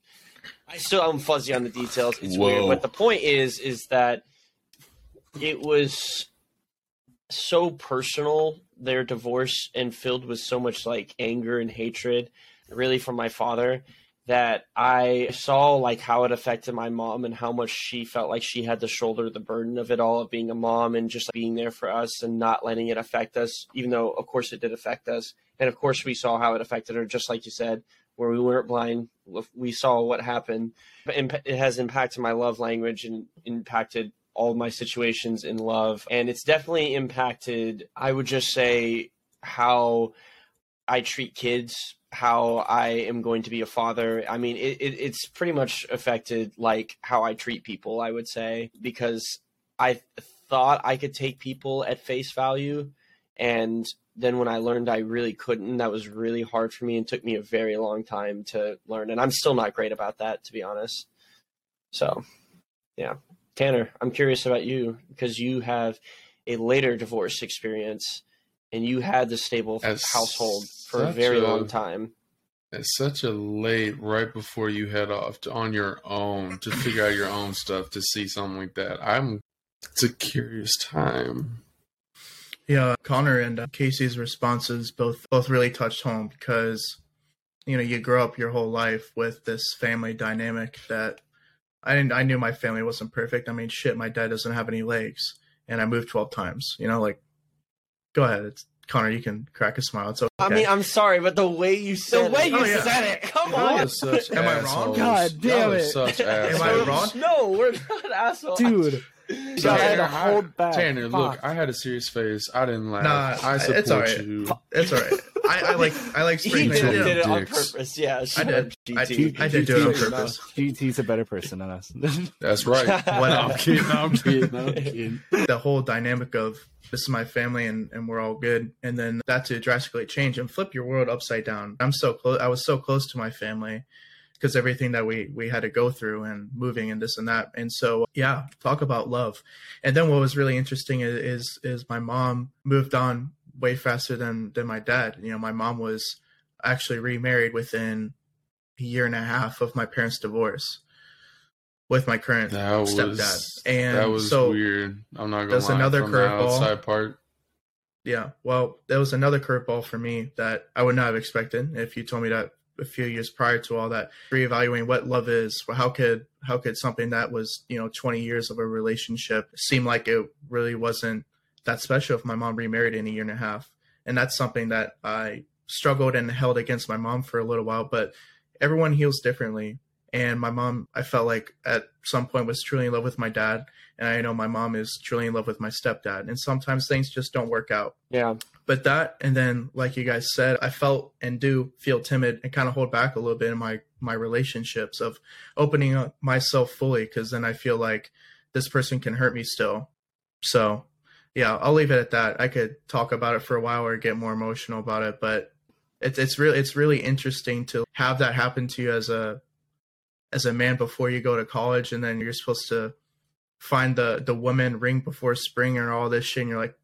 I still am fuzzy on the details. It's Whoa. weird, but the point is is that it was so personal their divorce and filled with so much like anger and hatred really from my father that I saw like how it affected my mom and how much she felt like she had to shoulder the burden of it all of being a mom and just being there for us and not letting it affect us, even though of course it did affect us. And of course we saw how it affected her, just like you said, where we weren't blind. We saw what happened. It has impacted my love language and impacted all my situations in love. And it's definitely impacted, I would just say, how I treat kids how I am going to be a father. I mean, it, it, it's pretty much affected like how I treat people, I would say, because I thought I could take people at face value. And then when I learned I really couldn't, that was really hard for me and took me a very long time to learn. And I'm still not great about that, to be honest. So, yeah. Tanner, I'm curious about you because you have a later divorce experience and you had the stable As household for a very a, long time. It's such a late, right before you head off to, on your own to figure out your own stuff to see something like that. I'm. It's a curious time. Yeah, Connor and uh, Casey's responses both both really touched home because you know you grow up your whole life with this family dynamic that I didn't. I knew my family wasn't perfect. I mean, shit, my dad doesn't have any legs, and I moved twelve times. You know, like, go ahead. It's Connor, you can crack a smile. It's okay. I mean, I'm sorry, but the way you said the way it, you oh, yeah. said it, come on. Such Am I wrong? God damn it! Such Am I wrong? No, we're not assholes, dude. So, I had to hold back. Tanner, Fuck. look, I had a serious face. I didn't laugh. Nah, I support it's all right. you. It's all right. I, I like I like he did, did it on purpose. Yeah, sure. I did. I, did, I did do it on purpose. GT's a better person than us. That's right. What I'm kidding. I'm kidding. I'm kidding. The whole dynamic of this is my family and, and we're all good, and then that to drastically change and flip your world upside down. I'm so close. I was so close to my family because everything that we we had to go through and moving and this and that and so yeah talk about love and then what was really interesting is is, is my mom moved on way faster than than my dad. You know, my mom was actually remarried within a year and a half of my parents' divorce with my current that stepdad. Was, and that was so weird. I'm not gonna lie. That's another curveball. part. Yeah, well, that was another curveball for me that I would not have expected if you told me that a few years prior to all that. Reevaluating what love is. Well, how could how could something that was you know 20 years of a relationship seem like it really wasn't that special if my mom remarried in a year and a half. And that's something that I struggled and held against my mom for a little while, but everyone heals differently. And my mom, I felt like at some point was truly in love with my dad. And I know my mom is truly in love with my stepdad. And sometimes things just don't work out. Yeah. But that, and then like you guys said, I felt and do feel timid and kind of hold back a little bit in my, my relationships of opening up myself fully. Cause then I feel like this person can hurt me still. So yeah, I'll leave it at that. I could talk about it for a while or get more emotional about it, but it's it's really it's really interesting to have that happen to you as a as a man before you go to college, and then you're supposed to find the the woman ring before spring and all this shit, and you're like,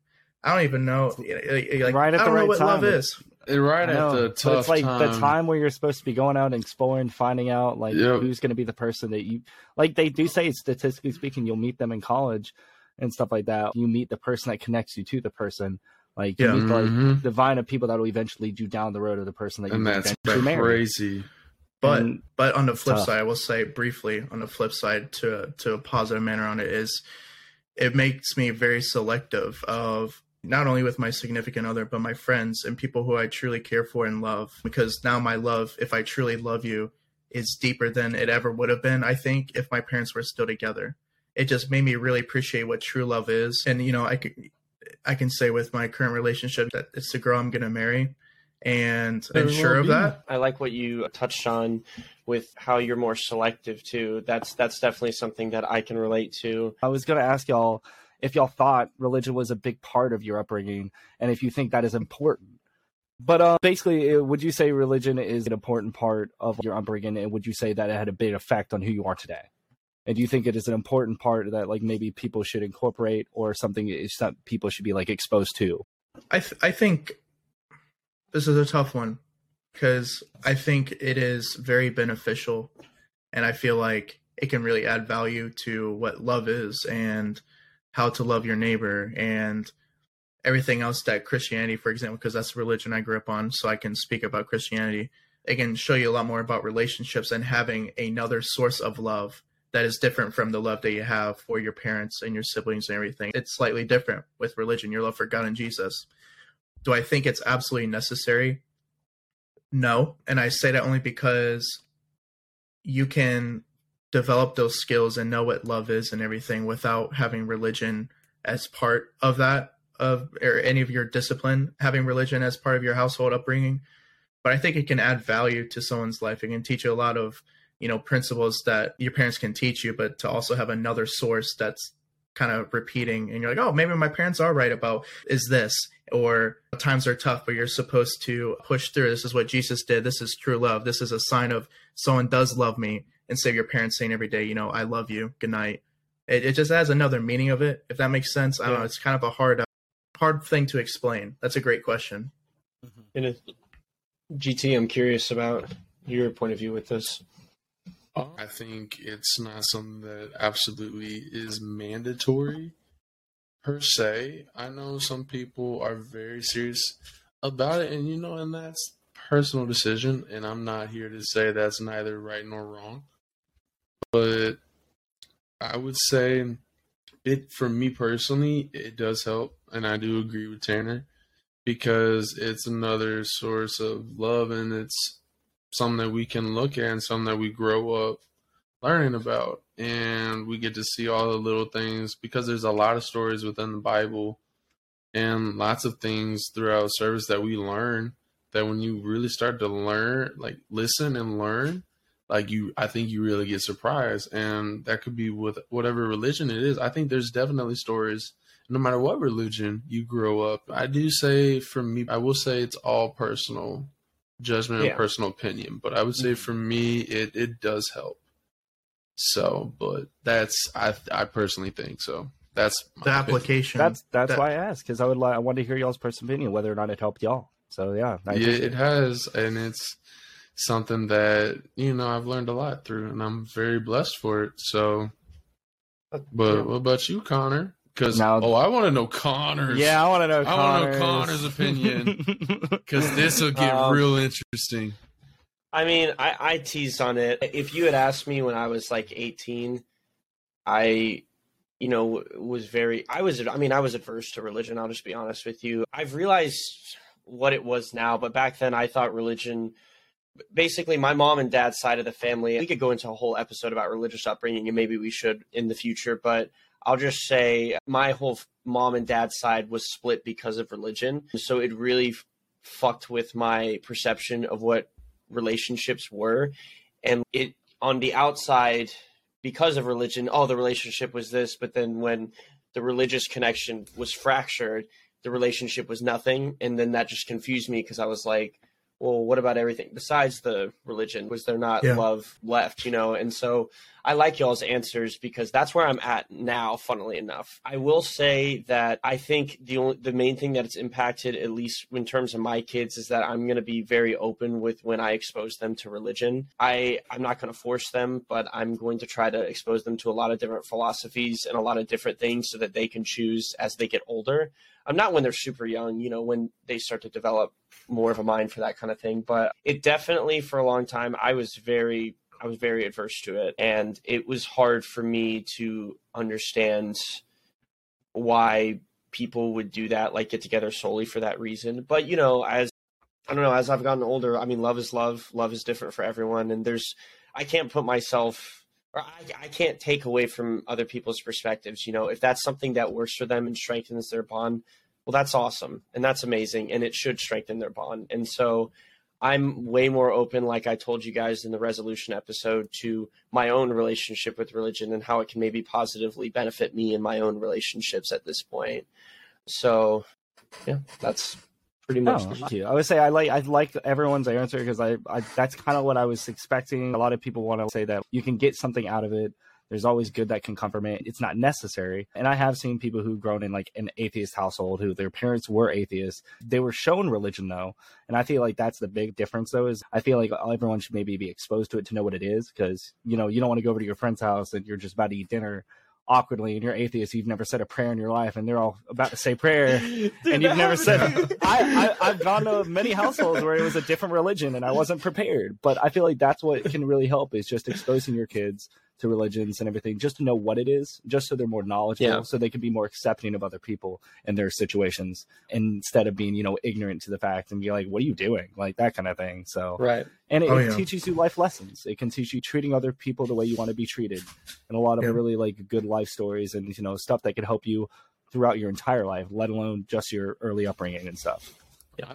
I don't even know, like, right at I don't the right know what time. love is. Right at the tough it's like time. the time where you're supposed to be going out and exploring, finding out like yep. who's going to be the person that you like. They do say, statistically speaking, you'll meet them in college, and stuff like that. You meet the person that connects you to the person. Like you yeah. meet mm-hmm. like the vine of people that will eventually lead you down the road of the person that you and that's crazy. But and but on the flip tough. side, I will say briefly on the flip side to to a positive manner on it is it makes me very selective of not only with my significant other but my friends and people who I truly care for and love because now my love if I truly love you is deeper than it ever would have been I think if my parents were still together it just made me really appreciate what true love is. And you know, I could I can say with my current relationship that it's the girl I'm gonna marry and I'm sure of that. I like what you touched on with how you're more selective too. That's that's definitely something that I can relate to. I was gonna ask y'all if y'all thought religion was a big part of your upbringing and if you think that is important. But uh, basically, would you say religion is an important part of your upbringing, and would you say that it had a big effect on who you are today? and do you think it is an important part that like maybe people should incorporate or something that people should be like exposed to i th- i think this is a tough one because i think it is very beneficial and i feel like it can really add value to what love is and how to love your neighbor and everything else that christianity for example because that's the religion i grew up on so i can speak about christianity it can show you a lot more about relationships and having another source of love that is different from the love that you have for your parents and your siblings and everything. It's slightly different with religion, your love for God and Jesus. Do I think it's absolutely necessary? No. And I say that only because you can develop those skills and know what love is and everything without having religion as part of that of or any of your discipline having religion as part of your household upbringing. But i think it can add value to someone's life. It can teach you a lot of you know principles that your parents can teach you but to also have another source that's kind of repeating and you're like oh maybe my parents are right about is this or times are tough but you're supposed to push through. This is what jesus did. This is true love. This is a sign of someone does love me instead of your parents saying every day, you know, I love you, good night. It, it just adds another meaning of it, if that makes sense. I don't know. It's kind of a hard, uh, hard thing to explain. That's a great question. And it, GT, I'm curious about your point of view with this. I think it's not something that absolutely is mandatory per se. I know some people are very serious about it, and you know, and that's personal decision. And I'm not here to say that's neither right nor wrong but I would say it for me personally, it does help, and I do agree with Tanner because it's another source of love, and it's something that we can look at and something that we grow up learning about, and we get to see all the little things because there's a lot of stories within the Bible and lots of things throughout service that we learn that when you really start to learn like listen and learn like you i think you really get surprised and that could be with whatever religion it is. I think there's definitely stories no matter what religion you grow up i do say for me i will say it's all personal judgment yeah. and personal opinion but i would say mm-hmm. for me it it does help. So but that's i i personally think so. That's the application that's that's that, why i asked because i would like i want to hear y'all's personal opinion whether or not it helped y'all. So yeah yeah it. has and it's something that you know I've learned a lot through, and I'm very blessed for it. So, but what about you, Connor? Because oh, I want to know Connor's. Yeah, I want to know. I want to know Connor's opinion because this will get um, real interesting. I mean, I, I teased on it. If you had asked me when I was like 18, I, you know, was very. I was. I mean, I was adverse to religion. I'll just be honest with you. I've realized what it was now, but back then I thought religion basically my mom and dad's side of the family we could go into a whole episode about religious upbringing and maybe we should in the future but i'll just say my whole mom and dad's side was split because of religion. So it really f- fucked with my perception of what relationships were. And it on the outside because of religion oh the relationship was this but then when the religious connection was fractured the relationship was nothing. And then that just confused me because i was like well, what about everything besides the religion? Was there not yeah. love left, you know? And so I like y'all's answers because that's where I'm at now, funnily enough. I will say that I think the only, the main thing that it's impacted, at least in terms of my kids, is that I'm going to be very open with when I expose them to religion. I, I'm not going to force them, but I'm going to try to expose them to a lot of different philosophies and a lot of different things so that they can choose as they get older. I'm not when they're super young, you know, when they start to develop more of a mind for that kind of thing. But it definitely, for a long time, I was very, I was very adverse to it, and it was hard for me to understand why people would do that, like get together solely for that reason. But you know, as I don't know, as I've gotten older, I mean, love is love. Love is different for everyone, and there's, I can't put myself or I, I, can't take away from other people's perspectives. You know, if that's something that works for them and strengthens their bond, well, that's awesome and that's amazing, and it should strengthen their bond. And so, I'm way more open, like I told you guys in the resolution episode, to my own relationship with religion and how it can maybe positively benefit me in my own relationships at this point. So, yeah, that's pretty oh, much. Oh, you. I would say I like I like everyone's answer because I, I that's kind of what I was expecting. A lot of people want to say that you can get something out of it. There's always good that can come from it. It's not necessary. And I have seen people who've grown in like an atheist household who their parents were atheists. They were shown religion though. And I feel like that's the big difference though is I feel like everyone should maybe be exposed to it to know what it is because, you know, you don't want to go over to your friend's house and you're just about to eat dinner awkwardly and you're atheist you've never said a prayer in your life and they're all about to say prayer and you've never said I, I i've gone to many households where it was a different religion and i wasn't prepared but i feel like that's what can really help is just exposing your kids to religions and everything just to know what it is just so they're more knowledgeable Yeah. so they can be more accepting of other people and their situations instead of being you know ignorant to the fact and be like what are you doing like that kind of thing so Right. and it, Oh, it yeah. teaches you life lessons it can teach you treating other people the way you want to be treated and a lot of Yeah. really like good life stories and you know stuff that can help you throughout your entire life let alone just your early upbringing and stuff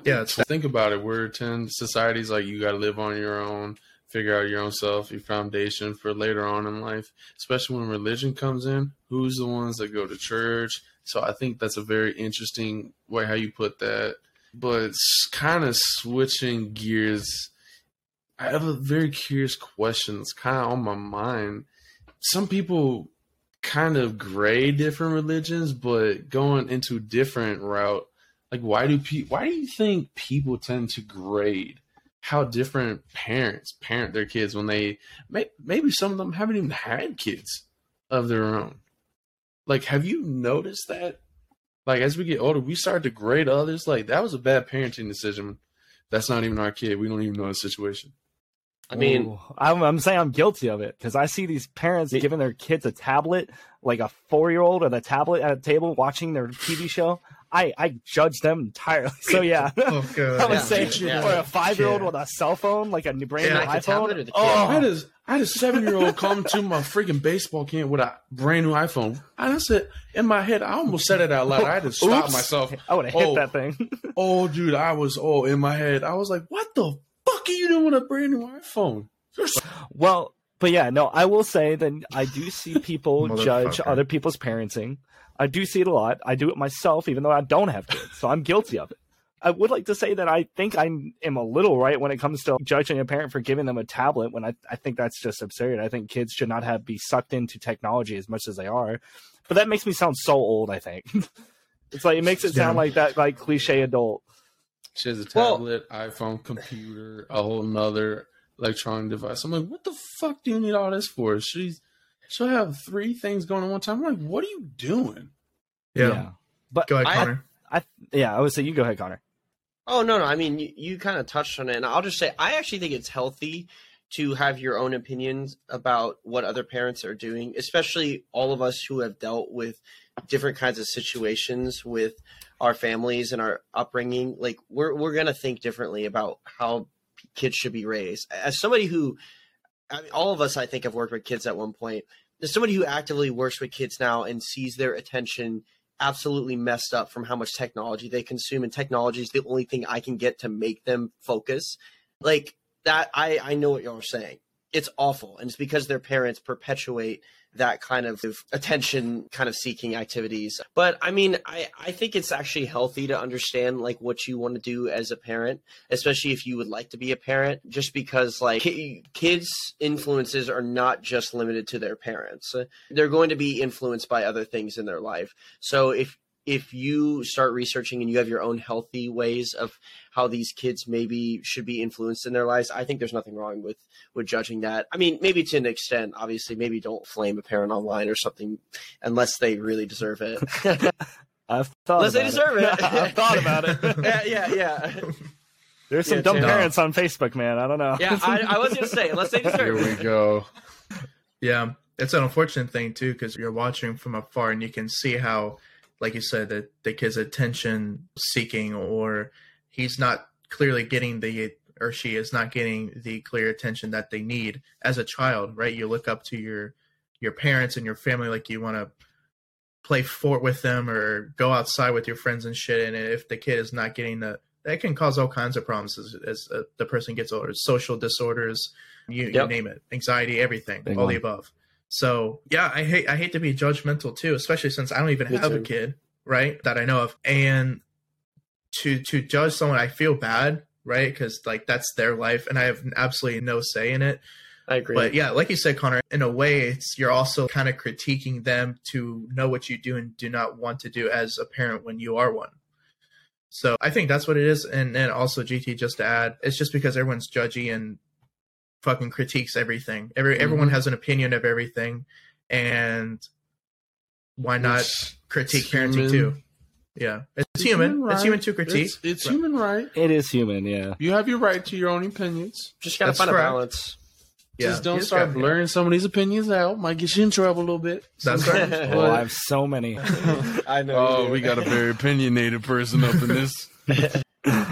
Yeah, it's think about it. We're ten societies like you got to live on your own, figure out your own self, your foundation for later on in life. Especially when religion comes in, who's the ones that go to church? So I think that's a very interesting way how you put that. But kind of switching gears, I have a very curious question. It's kind of on my mind. Some people kind of grade different religions, but going into different route like why do pe- why do you think people tend to grade how different parents parent their kids when they may- maybe some of them haven't even had kids of their own. Like have you noticed that? Like as we get older we start to grade others. Like that was a bad parenting decision. That's not even our kid. We don't even know the situation. I mean, Ooh, I'm, I'm saying I'm guilty of it because I see these parents Me- giving their kids a tablet, like a four year old with a tablet at a table watching their TV show. I, I judge them entirely. So yeah, oh I would Yeah. say, Yeah. or a five year old with a cell phone, like a new brand Yeah, new like the tablet or iPhone. the Oh, I had a I had a seven year old come to my freaking baseball camp with a brand new iPhone. And I said in my head, I almost said it out loud. I had to stop Oops. myself. I would have hit Oh. that thing. Oh, dude, I was oh in my head. I was like, "What the fuck are you doing with a brand new iPhone?" So- Well, but yeah, no, I will say that I do see people judge other people's parenting. I do see it a lot. I do it myself, even though I don't have kids, so I'm guilty of it. I would like to say that I think I am a little right when it comes to judging a parent for giving them a tablet. When I, I think that's just absurd. I think kids should not have be sucked into technology as much as they are. But that makes me sound so old. I think it's like it makes it sound Yeah. like that like cliche adult. She has a Well- tablet, iPhone, computer, a whole nother electronic device. I'm like, what the fuck do you need all this for? She's she'll have three things going on one time. I'm like, what are you doing? Yeah. But Go ahead, Connor. I- Connor. yeah, I would say you go ahead, Connor. Oh no, no. I mean, you, you kind of touched on it, and I'll just say I actually think it's healthy to have your own opinions about what other parents are doing, especially all of us who have dealt with different kinds of situations with our families and our upbringing. Like we're we're gonna think differently about how kids should be raised. As somebody who, I mean, all of us, I think, have worked with kids at one point. As somebody who actively works with kids now and sees their attention absolutely messed up from how much technology they consume? And technology is the only thing i can get to make them focus. Like that i i know what y'all are saying it's awful and it's because their parents perpetuate that kind of attention kind of seeking activities. But i mean i i think it's actually healthy to understand like what you want to do as a parent especially if you would like to be a parent just because like ki- kids influences are not just limited to their parents. They're going to be influenced by other things in their life. So if if you start researching and you have your own healthy ways of how these kids maybe should be influenced in their lives, I think there's nothing wrong with with judging that. I mean, maybe to an extent, obviously, maybe don't flame a parent online or something unless they really deserve it. I've thought unless they deserve it. I've thought about it. yeah, yeah, yeah. There's some Yeah, dumb Tim. parents on Facebook, man. I don't know. Yeah, I, I was gonna say unless they deserve. It. Here we it. go. Yeah, it's an unfortunate thing too because you're watching from afar and you can see how, like you said, that the kid's attention seeking or he's not clearly getting the or she is not getting the clear attention that they need as a child, right? You look up to your your parents and your family like you want to play fort with them or go outside with your friends and shit. And if the kid is not getting the that can cause all kinds of problems as, as uh, the person gets older, social disorders, you, you name it, anxiety, everything, Big all the above. So yeah, I hate I hate to be judgmental too, especially since I don't even Me have a kid, right? That I know of, and to to judge someone, I feel bad, right? Because like that's their life, and I have absolutely no say in it. I agree. But yeah, like you said, Connor, in a way, it's you're also kind of critiquing them to know what you do and do not want to do as a parent when you are one. So I think that's what it is, and then also GT just to add, it's just because everyone's judgy and fucking critiques everything. Every mm-hmm. everyone has an opinion of everything, and why not It's- critique it's parenting human. too? Yeah, it's, human. It's right. human to critique. It's, it's human right. It is human, yeah. You have your right to your own opinions. Just gotta That's find correct. a balance. Yeah, Just don't start blurring some of these opinions out. Might get you in trouble a little bit. That's right. Oh, I have so many. I know. oh, we got a very opinionated person up in this.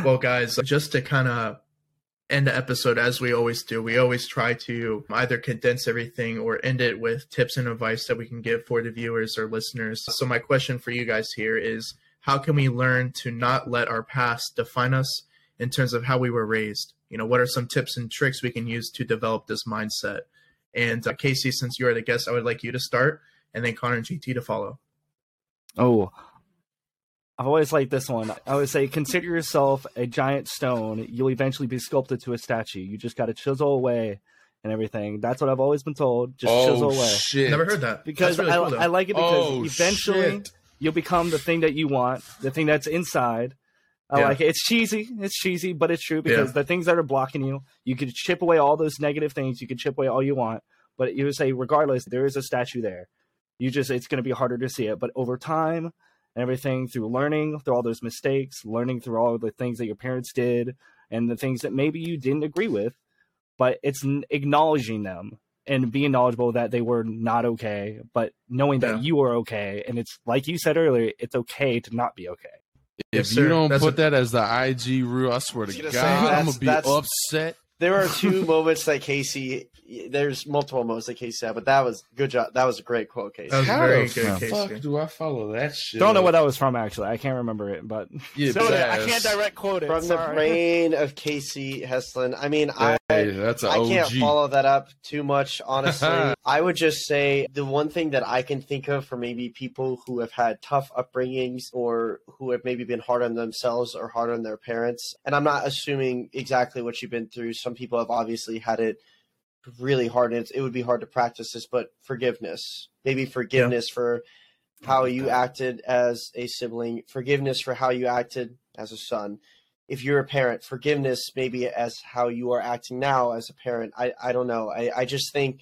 Well, guys, just to kind of end the episode as we always do, we always try to either condense everything or end it with tips and advice that we can give for the viewers or listeners. So, my question for you guys here is how can we learn to not let our past define us in terms of how we were raised? You know, what are some tips and tricks we can use to develop this mindset? And uh, Casey, since you are the guest, I would like you to start and then Connor and GT to follow. Oh, I've always liked this one. I would say, consider yourself a giant stone. You'll eventually be sculpted to a statue. You just got to chisel away and everything. That's what I've always been told. Just oh, chisel oh away. shit! Never heard that. Because really I, cool. I like it because Oh eventually shit! you'll become the thing that you want, the thing that's inside. I Yeah. like it. It's cheesy. It's cheesy, but it's true because Yeah. the things that are blocking you, you could chip away all those negative things. You could chip away all you want, but you would say, regardless, there is a statue there. You just, it's going to be harder to see it. But over time and everything, through learning, through all those mistakes, learning through all the things that your parents did and the things that maybe you didn't agree with, but it's n- acknowledging them and being knowledgeable that they were not okay, but knowing that you are okay. And it's like you said earlier, it's okay to not be okay. Yes, If sir. you don't put a- that as the IG rule, I swear to God, say, I'm gonna be upset. There are two moments that Casey. There's multiple moments that Casey had, but that was good job. That was a great quote, Casey. That was How very the good, fuck Casey. do I follow that shit? Don't know up? what that was from actually. I can't remember it, but So, I can't direct quote it. From the sorry. brain of Casey Heslin. I mean, I Hey, that's an I can't follow that up too much, honestly. I would just say the one thing that I can think of for maybe people who have had tough upbringings or who have maybe been hard on themselves or hard on their parents. And I'm not assuming exactly what you've been through. Some people have obviously had it really hard and it's, it would be hard to practice this, but forgiveness. Maybe forgiveness for how you acted as a sibling, forgiveness for how you acted as a son if you're a parent, forgiveness maybe as how you are acting now as a parent. I, I don't know. I, I just think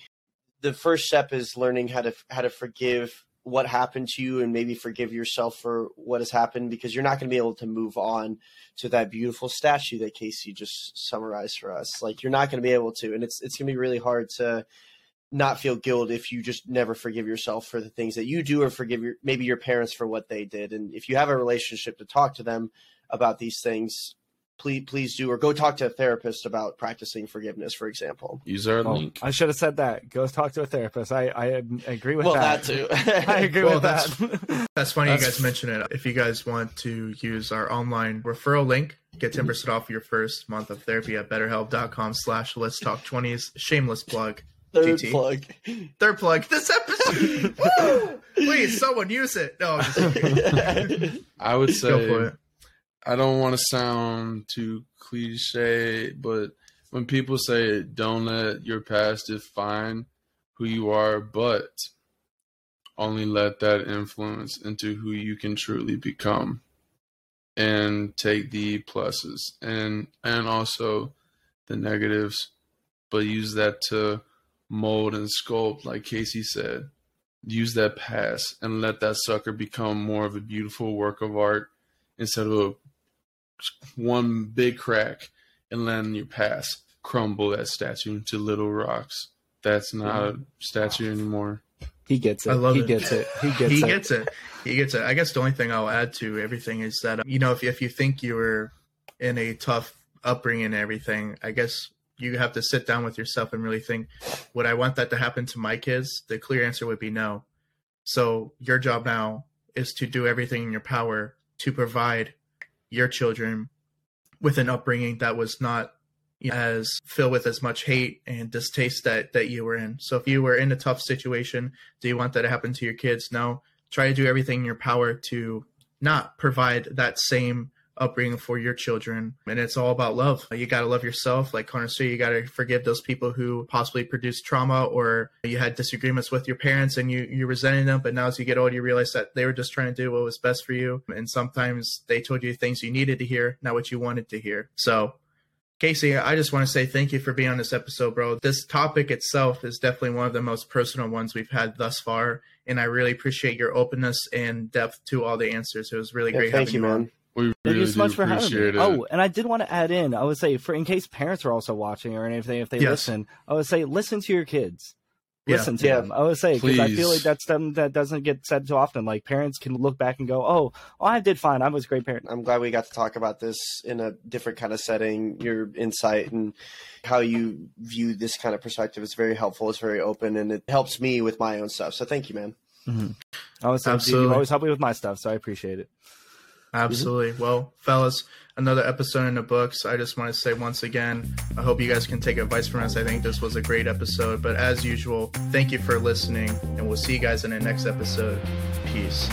the first step is learning how to how to forgive what happened to you and maybe forgive yourself for what has happened because you're not going to be able to move on to that beautiful statue that Casey just summarized for us. Like you're not going to be able to, and it's it's going to be really hard to not feel guilt if you just never forgive yourself for the things that you do or forgive your maybe your parents for what they did. And if you have a relationship to talk to them about these things, please please do or go talk to a therapist about practicing forgiveness, for example. Use our Oh, link. I should have said that. Go talk to a therapist. I, I agree with well, that. that, too. I agree Well, with that's- that. That's funny you guys mention it. If you guys want to use our online referral link, get 10% off your first month of therapy at betterhelp.com slash let's talk 20s. Shameless plug. Third GT. plug. Third plug. This episode. Woo! Please, someone use it. No, I'm just kidding. I would Go for say it. I don't want to sound too cliche, but when people say don't let your past define who you are, but only let that influence into who you can truly become and take the pluses and and also the negatives but use that to mold and sculpt like Casey said use that past and let that sucker become more of a beautiful work of art instead of a, one big crack and letting your past crumble that statue into little rocks that's not a statue anymore he gets it. I love he it. gets it. He gets he it. He gets it. He gets it. I guess the only thing I'll add to everything is that, you know, if, if you think you were in a tough upbringing and everything, I guess you have to sit down with yourself and really think, would I want that to happen to my kids? The clear answer would be no. So your job now is to do everything in your power to provide your children with an upbringing that was not you know, as filled with as much hate and distaste that that you were in. So if you were in a tough situation, do you want that to happen to your kids? No. Try to do everything in your power to not provide that same upbringing for your children. And it's all about love. You got to love yourself. Like Connor said, you got to forgive those people who possibly produced trauma or you had disagreements with your parents and you, you resented them. But now as you get older, you realize that they were just trying to do what was best for you. And sometimes they told you things you needed to hear, not what you wanted to hear. So Casey, I just want to say thank you for being on this episode, bro. This topic itself is definitely one of the most personal ones we've had thus far. and I really appreciate your openness and depth to all the answers. It was really Yeah, great. thank having you, on. Man. We Thank really you so much for having me. it. Oh, and I did want to add in. I would say, for in case parents are also watching or anything, if they Yes. listen, I would say listen to your kids. Yeah. Listen to Yeah. them. I would say because I feel like that's them that doesn't get said too often. Like parents can look back and go, "Oh, oh I did fine. I was a great parent." I'm glad we got to talk about this in a different kind of setting. Your insight and how you view this kind of perspective is very helpful. It's very open, and it helps me with my own stuff. So thank you, man. Mm-hmm. I was saying, Absolutely. you always help me with my stuff, so I appreciate it. Mm-hmm. Absolutely. Well, fellas, another episode in the books. I just want to say once again, I hope you guys can take advice from us. I think this was a great episode. But as usual, thank you for listening, and we'll see you guys in the next episode. Peace.